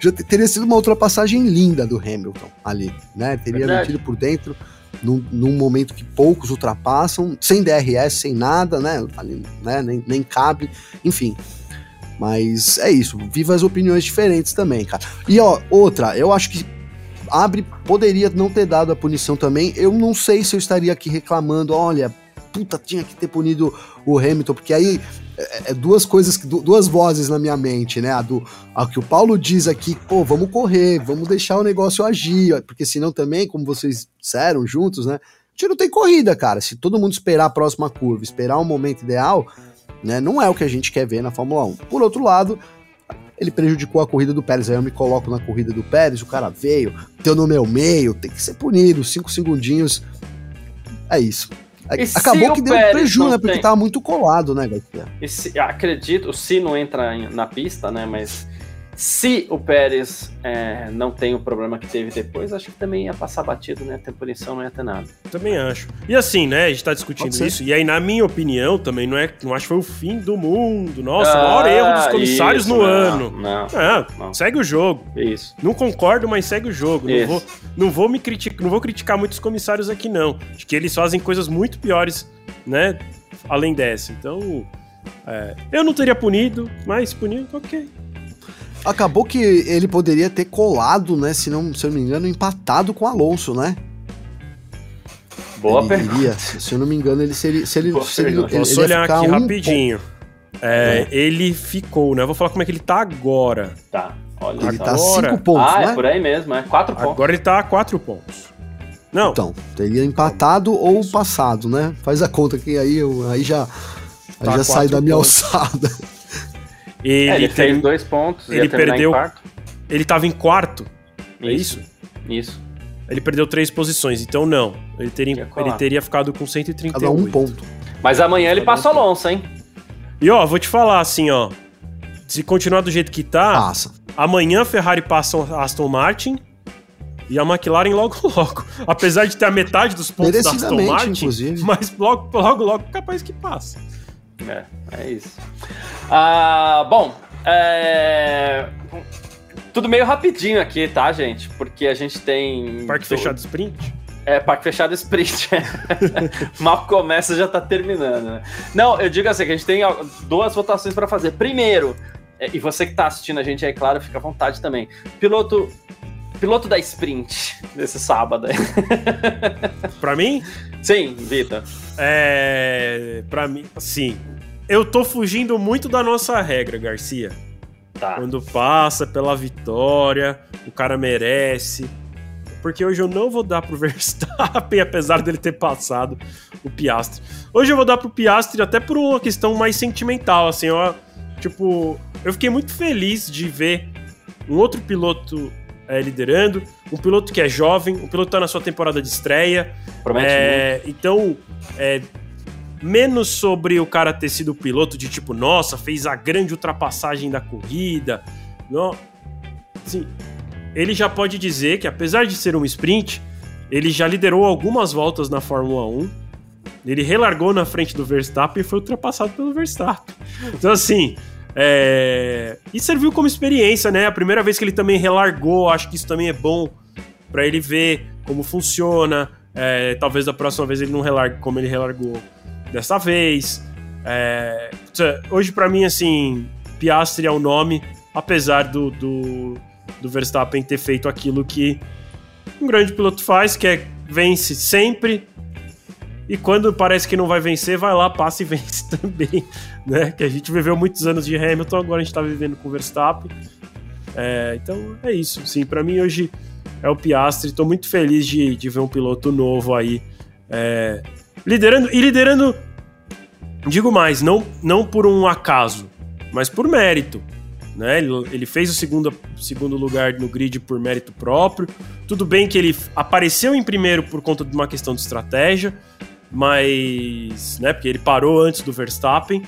Speaker 4: já teria sido uma ultrapassagem linda do Hamilton ali, né? Teria Verdade. metido por dentro. Num, num, momento que poucos ultrapassam, sem DRS, sem nada, né? Ali, né? Nem, nem cabe, enfim. Mas é isso, viva as opiniões diferentes também, cara. E ó, outra, eu acho que abre, poderia não ter dado a punição também. Eu não sei se eu estaria aqui reclamando, olha, puta, tinha que ter punido o Hamilton, porque aí é, é duas coisas, duas vozes na minha mente, né? A do a que o Paulo diz aqui, pô, vamos correr, vamos deixar o negócio agir, porque senão também, como vocês disseram juntos, né? Não tem corrida, cara. Se todo mundo esperar a próxima curva, esperar um momento ideal, né? Não é o que a gente quer ver na Fórmula 1. Por outro lado, ele prejudicou a corrida do Pérez. Aí eu me coloco na corrida do Pérez, o cara veio, teu no meu meio, tem que ser punido, cinco segundinhos. É isso. Acabou que deu prejuízo, né? Porque tem... tava muito colado, né,
Speaker 2: Garcia? acredito, o se não entra na pista, né? Mas se o Pérez é, não tem o problema que teve depois, acho que também ia passar batido, né? A punição não ia ter nada.
Speaker 3: Também acho. E assim, né? A gente tá discutindo isso, e aí, na minha opinião, também não é. Não acho que foi o fim do mundo. Nossa, ah, o maior erro dos comissários isso, no não, ano. Não, é, não, Segue o jogo.
Speaker 2: Isso.
Speaker 3: Não concordo, mas segue o jogo. Não vou, não vou me criticar, não vou criticar muitos comissários aqui, não. Acho que eles fazem coisas muito piores, né? Além dessa. Então. É, eu não teria punido, mas punido, ok.
Speaker 4: Acabou que ele poderia ter colado, né? Se não, se eu não me engano, empatado com o Alonso, né?
Speaker 2: Boa ele pergunta. Iria,
Speaker 4: se eu não me engano, ele seria. Se ele, se ele,
Speaker 3: ele, Posso ele olhar aqui um rapidinho. É, é. Ele ficou, né? Eu vou falar como é que ele tá agora.
Speaker 2: Tá.
Speaker 4: Olha, ele tá agora... cinco pontos, ah,
Speaker 2: né? é por aí mesmo, é quatro pontos.
Speaker 3: Agora ele tá a quatro pontos. Não.
Speaker 4: Então, teria empatado ou passado, né? Faz a conta que aí, eu, aí já, aí tá já sai da minha pontos. alçada.
Speaker 2: Ele, é, ele fez dois pontos,
Speaker 3: ele perdeu. Ele tava em quarto. É isso?
Speaker 2: Isso.
Speaker 3: Ele perdeu três posições, então não. Ele teria, ele teria ficado com 138. Cada
Speaker 4: um ponto.
Speaker 2: Mas amanhã ele passa o Alonso, hein?
Speaker 3: E ó, vou te falar assim, ó. Se continuar do jeito que tá, passa. amanhã a Ferrari passa a Aston Martin e a McLaren logo logo. Apesar de ter a metade dos pontos da Aston Martin, inclusive. mas logo, logo, logo capaz que passa.
Speaker 2: É, é isso. Ah, bom, é... tudo meio rapidinho aqui, tá, gente? Porque a gente tem.
Speaker 3: Parque fechado sprint?
Speaker 2: É, parque fechado sprint. Mal começa, já tá terminando. Né? Não, eu digo assim, que a gente tem duas votações para fazer. Primeiro, é, e você que tá assistindo a gente aí, claro, fica à vontade também. Piloto piloto da sprint desse sábado.
Speaker 3: pra mim?
Speaker 2: Sim, Vitor.
Speaker 3: É. Pra mim, sim. Eu tô fugindo muito da nossa regra, Garcia.
Speaker 2: Tá.
Speaker 3: Quando passa pela vitória, o cara merece. Porque hoje eu não vou dar pro Verstappen, apesar dele ter passado o Piastri. Hoje eu vou dar pro Piastri até por uma questão mais sentimental, assim, ó. Tipo, eu fiquei muito feliz de ver um outro piloto é, liderando, um piloto que é jovem, um piloto que tá na sua temporada de estreia.
Speaker 2: Promete
Speaker 3: é, Então, é, menos sobre o cara ter sido piloto de tipo, nossa, fez a grande ultrapassagem da corrida. Não, sim, ele já pode dizer que apesar de ser um sprint, ele já liderou algumas voltas na Fórmula 1. Ele relargou na frente do Verstappen e foi ultrapassado pelo Verstappen. Então, assim, é... E serviu como experiência, né? A primeira vez que ele também relargou, acho que isso também é bom para ele ver como funciona. É... Talvez da próxima vez ele não relargue como ele relargou dessa vez. É... Hoje, para mim, assim, Piastri é o nome, apesar do, do, do Verstappen ter feito aquilo que um grande piloto faz, que é vence sempre, e quando parece que não vai vencer, vai lá, passa e vence também, né? Que a gente viveu muitos anos de Hamilton, agora a gente tá vivendo com o Verstappen. É, então é isso, sim. Para mim hoje é o Piastri. Tô muito feliz de, de ver um piloto novo aí é, liderando e liderando. Digo mais, não, não por um acaso, mas por mérito. né? Ele, ele fez o segundo, segundo lugar no grid por mérito próprio. Tudo bem que ele apareceu em primeiro por conta de uma questão de estratégia, mas, né, porque ele parou antes do Verstappen.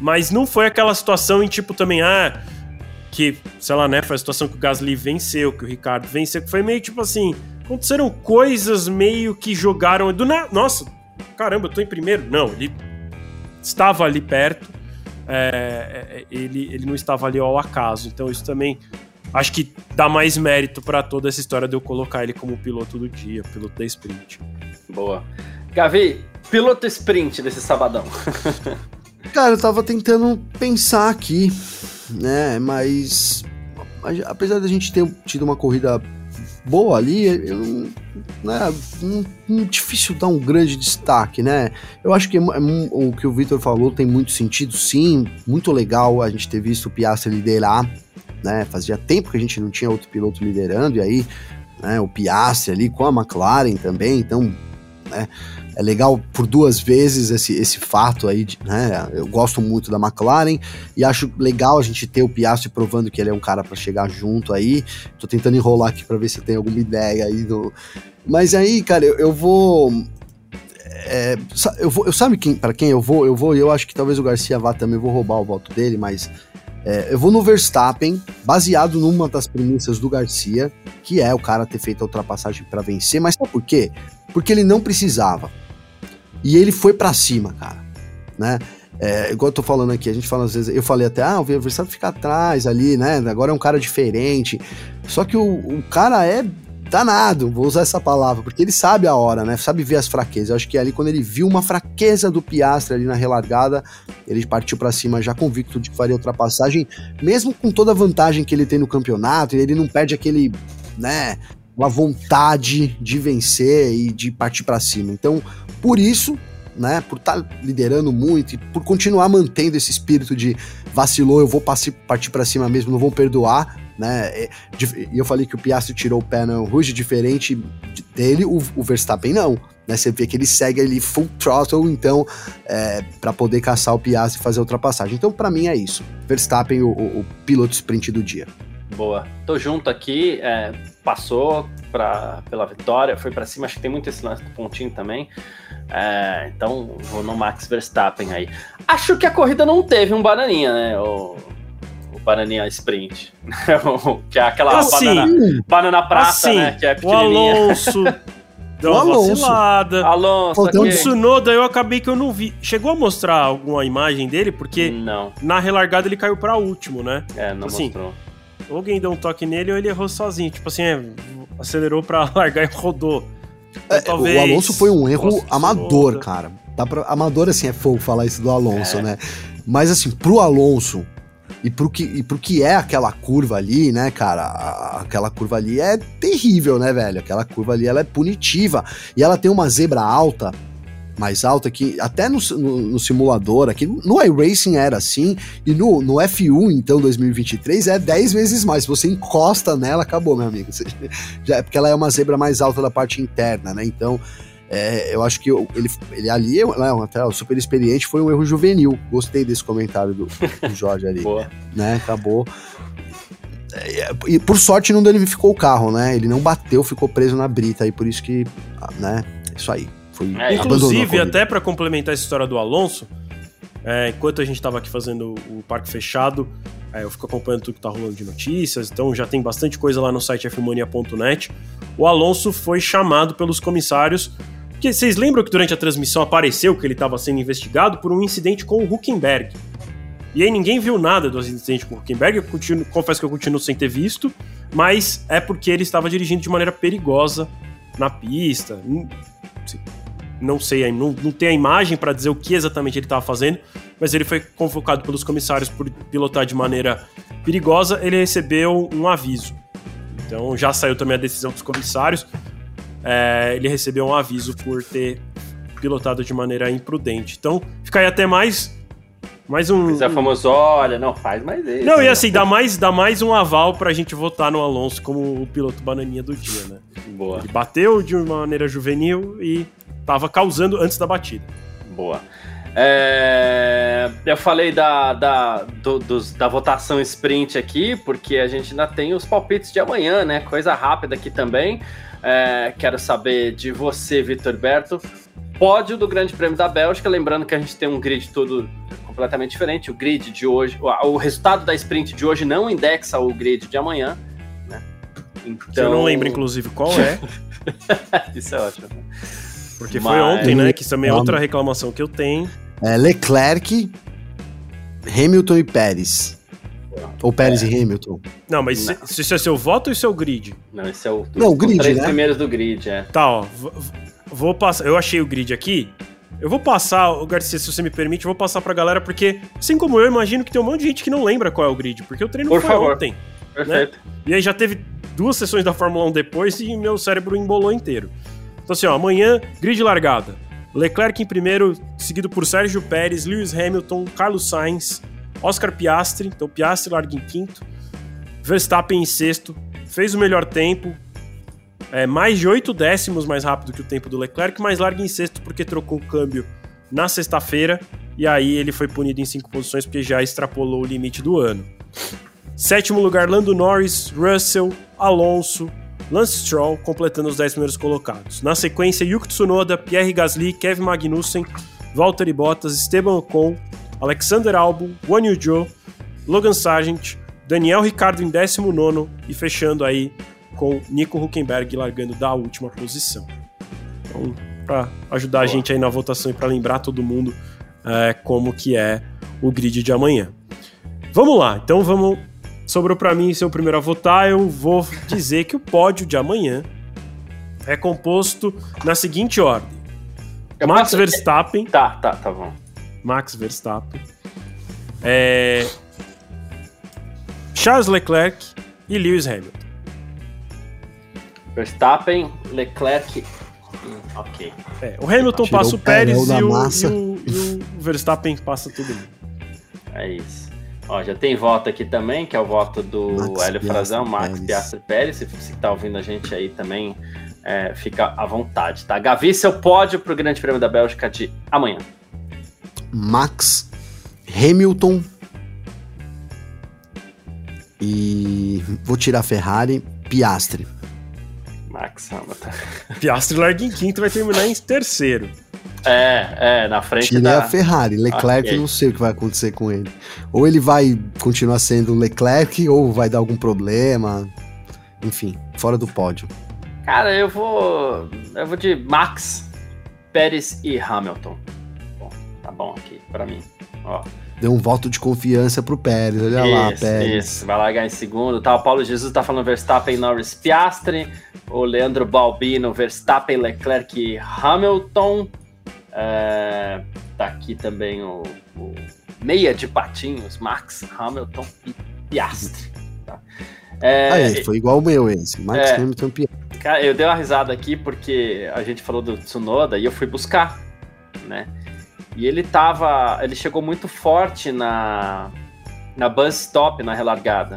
Speaker 3: Mas não foi aquela situação em tipo também, ah, que, sei lá, né, foi a situação que o Gasly venceu, que o Ricardo venceu, que foi meio tipo assim, aconteceram coisas meio que jogaram do nossa, caramba, eu tô em primeiro. Não, ele estava ali perto é, é, ele, ele não estava ali ao acaso. Então isso também acho que dá mais mérito para toda essa história de eu colocar ele como piloto do dia, piloto da sprint.
Speaker 2: Boa. Gavi, piloto sprint desse sabadão.
Speaker 4: Cara, eu tava tentando pensar aqui, né? Mas apesar da gente ter tido uma corrida boa ali, eu, né, um, difícil dar um grande destaque, né? Eu acho que é, é, o que o Victor falou tem muito sentido, sim, muito legal a gente ter visto o Piastri liderar, né? Fazia tempo que a gente não tinha outro piloto liderando, e aí né, o Piastri ali com a McLaren também, então, né? É legal por duas vezes esse, esse fato aí, de, né? Eu gosto muito da McLaren e acho legal a gente ter o Piastri provando que ele é um cara para chegar junto aí. Tô tentando enrolar aqui para ver se tem alguma ideia aí do. Mas aí, cara, eu, eu vou. É, eu vou, eu sabe quem, para quem eu vou? Eu vou, eu acho que talvez o Garcia vá também, vou roubar o voto dele, mas é, eu vou no Verstappen, baseado numa das premissas do Garcia, que é o cara ter feito a ultrapassagem para vencer, mas sabe por quê? Porque ele não precisava. E ele foi para cima, cara, né? É, igual eu tô falando aqui, a gente fala às vezes, eu falei até, ah, o Verstappen fica atrás ali, né? Agora é um cara diferente. Só que o, o cara é danado, vou usar essa palavra, porque ele sabe a hora, né? Sabe ver as fraquezas. Eu acho que ali quando ele viu uma fraqueza do Piastre ali na relargada, ele partiu para cima já convicto de que faria ultrapassagem, mesmo com toda a vantagem que ele tem no campeonato, ele não perde aquele, né, uma vontade de vencer e de partir para cima. Então, por isso, né, por estar tá liderando muito e por continuar mantendo esse espírito de vacilou, eu vou partir para cima mesmo, não vou perdoar, né? E eu falei que o Piastri tirou o pé no Rouge, diferente dele, o, o Verstappen não. Né, você vê que ele segue ali full throttle, então, é, para poder caçar o Piastri e fazer a ultrapassagem. Então, para mim é isso. Verstappen, o, o, o, piloto sprint do dia.
Speaker 2: Boa. Tô junto aqui. É, passou pra, pela vitória, foi para cima. Acho que tem muito esse lance do pontinho também. É, então vou no Max Verstappen aí. Acho que a corrida não teve um bananinha, né? O, o bananinha sprint. que é aquela
Speaker 3: assim,
Speaker 2: banana, banana prata, assim, né? Que é
Speaker 3: pequenininha. O Alonso deu uma Alonso. vacilada.
Speaker 2: Alonso,
Speaker 3: o okay. Tsunoda eu acabei que eu não vi. Chegou a mostrar alguma imagem dele? Porque
Speaker 2: não.
Speaker 3: na relargada ele caiu para último, né?
Speaker 2: É, não assim, mostrou
Speaker 3: ou alguém deu um toque nele ou ele errou sozinho. Tipo assim, é, acelerou pra largar e rodou.
Speaker 4: Então, é, talvez... O Alonso foi um erro amador, cara. Dá pra... Amador, assim, é fogo falar isso do Alonso, é. né? Mas, assim, pro Alonso e pro, que, e pro que é aquela curva ali, né, cara? aquela curva ali é terrível, né, velho? Aquela curva ali, ela é punitiva. E ela tem uma zebra alta mais alta, que até no, no, no, simulador aqui, no iRacing era assim, e no, no F1, então, 2023, é 10 vezes mais. Se você encosta nela, acabou, meu amigo. Você, já, é porque ela é uma zebra mais alta da parte interna, né? Então, é, eu acho que eu, ele, ele ali, não, até o super experiente, foi um erro juvenil. Gostei desse comentário do, do Jorge ali.
Speaker 2: Boa.
Speaker 4: Né? Acabou. É, e por sorte não danificou o carro, né? Ele não bateu, ficou preso na brita aí, por isso que, né? Isso aí. Foi
Speaker 3: é, Inclusive, até para complementar essa história do Alonso, é, enquanto a gente estava aqui fazendo o parque fechado, é, eu fico acompanhando tudo que está rolando de notícias, então já tem bastante coisa lá no site fmania.net. O Alonso foi chamado pelos comissários, porque vocês lembram que durante a transmissão apareceu que ele estava sendo investigado por um incidente com o Huckenberg. E aí ninguém viu nada do incidente com o Huckenberg, eu continuo, confesso que eu continuo sem ter visto, mas é porque ele estava dirigindo de maneira perigosa na pista. Hum, não sei, não, não tem a imagem para dizer o que exatamente ele estava fazendo, mas ele foi convocado pelos comissários por pilotar de maneira perigosa, ele recebeu um aviso. Então já saiu também a decisão dos comissários, é, ele recebeu um aviso por ter pilotado de maneira imprudente. Então fica aí até mais mais um.
Speaker 2: Mas é famoso, olha, não faz mais isso.
Speaker 3: Não, e assim, dá mais, dá mais um aval pra gente votar no Alonso como o piloto bananinha do dia, né?
Speaker 2: Boa.
Speaker 3: Ele bateu de uma maneira juvenil e tava causando antes da batida.
Speaker 2: Boa. É, eu falei da, da, do, dos, da votação sprint aqui, porque a gente ainda tem os palpites de amanhã, né? Coisa rápida aqui também. É, quero saber de você, Vitor Berto. Pódio do Grande Prêmio da Bélgica, lembrando que a gente tem um grid todo completamente diferente. O grid de hoje, o, resultado da sprint de hoje não indexa o grid de amanhã. Né?
Speaker 3: Então... Eu não lembro, inclusive, qual é.
Speaker 2: Isso é ótimo.
Speaker 3: Porque Mas... foi ontem, né? Que também é outra reclamação que eu tenho.
Speaker 4: É Leclerc, Hamilton e Pérez. Ou Pérez é. e Hamilton.
Speaker 3: Não, mas não. Se, se é seu voto ou é seu grid?
Speaker 2: Não, esse é o.
Speaker 4: Não, o grid. Os três né?
Speaker 2: primeiros do grid, é.
Speaker 3: Tá, ó. Vou passar. Eu achei o grid aqui. Eu vou passar, o Garcia, se você me permite, eu vou passar pra galera, porque, assim como eu, imagino que tem um monte de gente que não lembra qual é o grid, porque o treino
Speaker 2: Por
Speaker 3: foi
Speaker 2: favor.
Speaker 3: ontem. Né?
Speaker 2: Perfeito.
Speaker 3: Né? E aí já teve duas sessões da Fórmula 1 depois e meu cérebro embolou inteiro. Então, assim, ó, amanhã, grid largada. Leclerc em primeiro, seguido por Sérgio Pérez, Lewis Hamilton, Carlos Sainz, Oscar Piastri. Então, Piastri larga em quinto. Verstappen em sexto. Fez o melhor tempo. É, mais de oito décimos mais rápido que o tempo do Leclerc, mas larga em sexto porque trocou o câmbio na sexta-feira. E aí ele foi punido em cinco posições porque já extrapolou o limite do ano. Sétimo lugar, Lando Norris, Russell, Alonso, Lance Stroll completando os 10 primeiros colocados. Na sequência, Yuki Tsunoda, Pierre Gasly, Kevin Magnussen, Valtteri Bottas, Esteban Ocon, Alexander Albon, Guan Yu Zhou, Logan Sargent, Daniel Ricardo em 19 e fechando aí com Nico Huckenberg largando da última posição. Então, para ajudar Boa. a gente aí na votação e para lembrar todo mundo é, como que é o grid de amanhã. Vamos lá, então vamos sobrou para mim ser o primeiro a votar, eu vou dizer que o pódio de amanhã é composto na seguinte ordem: eu Max posso... Verstappen.
Speaker 2: Tá, tá, tá bom.
Speaker 3: Max Verstappen. É... Charles Leclerc e Lewis Hamilton.
Speaker 2: Verstappen, Leclerc. Hum, ok.
Speaker 3: É, o Hamilton passa o Pérez e o, e, o, e o Verstappen passa todo mundo.
Speaker 2: É isso. Ó, já tem voto aqui também, que é o voto do Max Hélio Frazão, Max Piastri Pérez. Se você está ouvindo a gente aí também, é, fica à vontade, tá? Gavi, seu pódio para o Grande Prêmio da Bélgica de amanhã.
Speaker 4: Max, Hamilton e vou tirar Ferrari, Piastri.
Speaker 2: Max Hamilton.
Speaker 3: Piastri larga em quinto vai terminar em terceiro.
Speaker 2: É, é, na frente
Speaker 4: Tirei da... a Ferrari. Leclerc, okay. não sei o que vai acontecer com ele. Ou ele vai continuar sendo Leclerc, ou vai dar algum problema. Enfim, fora do pódio.
Speaker 2: Cara, eu vou. Eu vou de Max, Pérez e Hamilton. Bom, tá bom aqui para mim. Ó.
Speaker 4: Deu um voto de confiança pro Pérez, olha isso, lá, Pérez. Isso,
Speaker 2: vai largar em segundo. Tá, o Paulo Jesus tá falando Verstappen, Norris, Piastri. O Leandro Balbino, Verstappen, Leclerc e Hamilton. É, tá aqui também o, o, meia de patinhos, Max Hamilton e Piastri. Tá?
Speaker 4: É, ah, foi igual o meu esse, Max é, Hamilton e Piastri.
Speaker 2: Cara, eu dei uma risada aqui porque a gente falou do Tsunoda e eu fui buscar, né? E ele tava, ele chegou muito forte na na bus stop na relargada.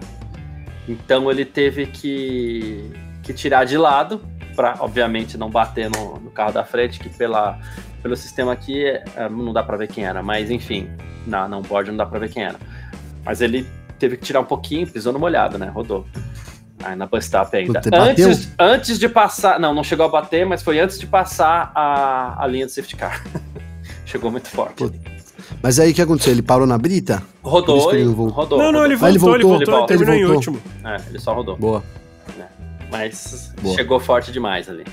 Speaker 2: Então ele teve que, que tirar de lado para obviamente não bater no, no carro da frente, que pela pelo sistema aqui, é, não dá para ver quem era, mas enfim, na não board não dá para ver quem era. Mas ele teve que tirar um pouquinho, pisou no molhado, né? Rodou. Aí na bus stop ainda. Antes, antes de passar, não, não chegou a bater, mas foi antes de passar a, a linha do safety car. Chegou muito forte.
Speaker 4: Mas aí o que aconteceu? Ele parou na brita?
Speaker 2: Rodou, ele não rodou.
Speaker 3: Não, não, ele voltou, ele voltou, ele, voltou, ele, terminou ele voltou. em último.
Speaker 2: É, ele só rodou.
Speaker 4: Boa.
Speaker 2: É, mas Boa. chegou forte demais ali.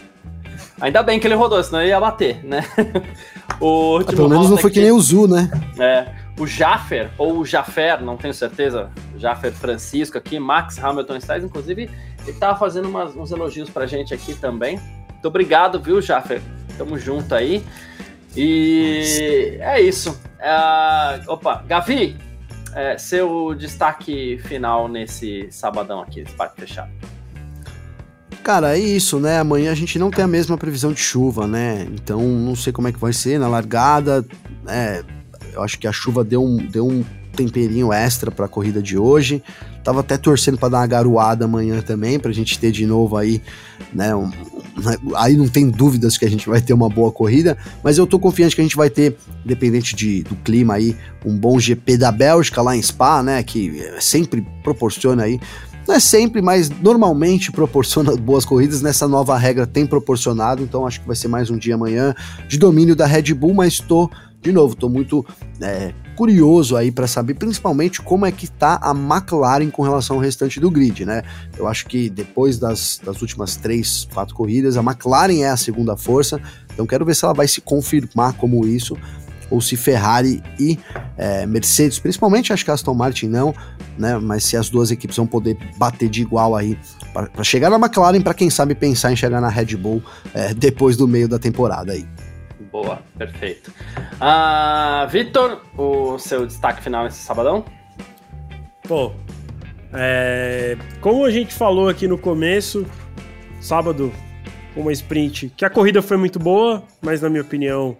Speaker 2: Ainda bem que ele rodou, senão ele ia bater, né?
Speaker 4: o ah, pelo menos não foi que nem o Zu, né?
Speaker 2: É. O Jaffer, ou o Jaffer, não tenho certeza, Jaffer Francisco aqui, Max Hamilton Styles, inclusive, ele tava fazendo umas, uns elogios pra gente aqui também. Muito obrigado, viu, Jaffer? Tamo junto aí. E é isso. É, opa, Gavi, é, seu destaque final nesse sabadão aqui, esse parque fechado.
Speaker 4: Cara, é isso, né? Amanhã a gente não tem a mesma previsão de chuva, né? Então não sei como é que vai ser na largada. É, eu acho que a chuva deu um, deu um temperinho extra para a corrida de hoje. Tava até torcendo para dar uma garoada amanhã também, para a gente ter de novo aí, né? Um, aí não tem dúvidas que a gente vai ter uma boa corrida, mas eu tô confiante que a gente vai ter, independente de, do clima aí, um bom GP da Bélgica lá em Spa, né? Que sempre proporciona aí não é sempre, mas normalmente proporciona boas corridas. Nessa nova regra tem proporcionado, então acho que vai ser mais um dia amanhã de domínio da Red Bull, mas estou, de novo, estou muito é, curioso aí para saber principalmente como é que tá a McLaren com relação ao restante do grid, né? Eu acho que depois das, das últimas três, quatro corridas, a McLaren é a segunda força, então quero ver se ela vai se confirmar como isso ou se Ferrari e é, Mercedes, principalmente acho que Aston Martin não, né? Mas se as duas equipes vão poder bater de igual aí para chegar na McLaren, para quem sabe pensar em chegar na Red Bull é, depois do meio da temporada aí.
Speaker 2: Boa, perfeito. Uh, Vitor, o seu destaque final nesse sabadão?
Speaker 3: Pô, é, como a gente falou aqui no começo, sábado, uma sprint, que a corrida foi muito boa, mas na minha opinião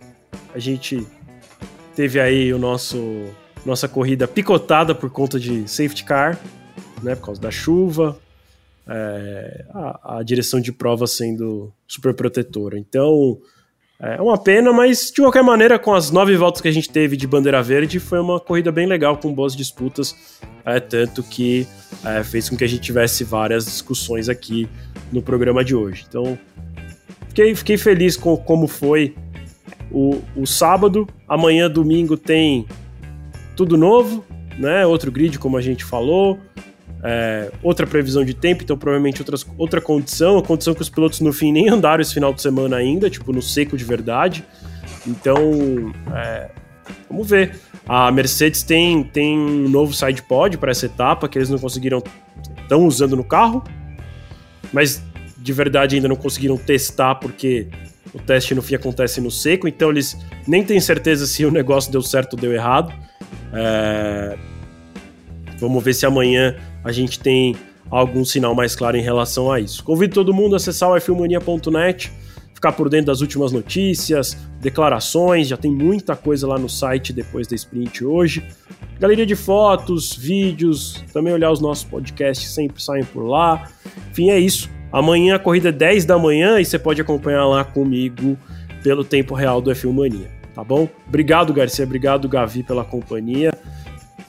Speaker 3: a gente teve aí o nosso nossa corrida picotada por conta de safety car, né, por causa da chuva, é, a, a, direção de prova sendo super protetora. Então, é uma pena, mas de qualquer maneira, com as nove voltas que a gente teve de bandeira verde, foi uma corrida bem legal, com boas disputas, é, tanto que é, fez com que a gente tivesse várias discussões aqui no programa de hoje. Então, fiquei, fiquei feliz com como foi o, o sábado. Amanhã, domingo, tem tudo novo, né? Outro grid, como a gente falou. É, outra previsão de tempo, então provavelmente outras, outra condição, a condição que os pilotos no fim nem andaram esse final de semana ainda, tipo no seco de verdade. Então, é, vamos ver. A Mercedes tem, tem um novo side pod para essa etapa que eles não conseguiram, estão usando no carro, mas de verdade ainda não conseguiram testar porque o teste no fim acontece no seco, então eles nem têm certeza se o negócio deu certo ou deu errado. É... Vamos ver se amanhã a gente tem algum sinal mais claro em relação a isso. Convido todo mundo a acessar o filmania.net, ficar por dentro das últimas notícias, declarações, já tem muita coisa lá no site depois da sprint hoje. Galeria de fotos, vídeos, também olhar os nossos podcasts sempre saem por lá. Enfim, é isso. Amanhã a corrida é 10 da manhã e você pode acompanhar lá comigo pelo tempo real do F1 Mania, tá bom? Obrigado, Garcia, obrigado, Gavi, pela companhia.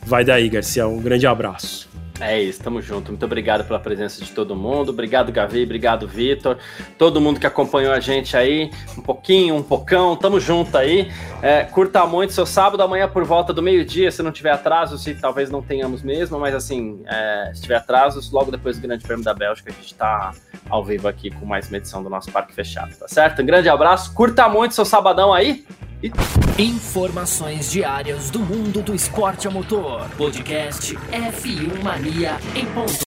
Speaker 3: Vai daí, Garcia, um grande abraço.
Speaker 2: É isso, tamo junto. Muito obrigado pela presença de todo mundo. Obrigado, Gavi. Obrigado, Vitor. Todo mundo que acompanhou a gente aí, um pouquinho, um pocão. Tamo junto aí. É, curta muito seu sábado, amanhã por volta do meio-dia, se não tiver atraso, se talvez não tenhamos mesmo, mas assim, é, se tiver atrasos, logo depois do Grande Prêmio da Bélgica, a gente tá ao vivo aqui com mais uma edição do nosso Parque Fechado, tá certo? Um grande abraço, curta muito seu sabadão aí e...
Speaker 1: Informações diárias do mundo do esporte a motor. Podcast F1 Mania em ponto.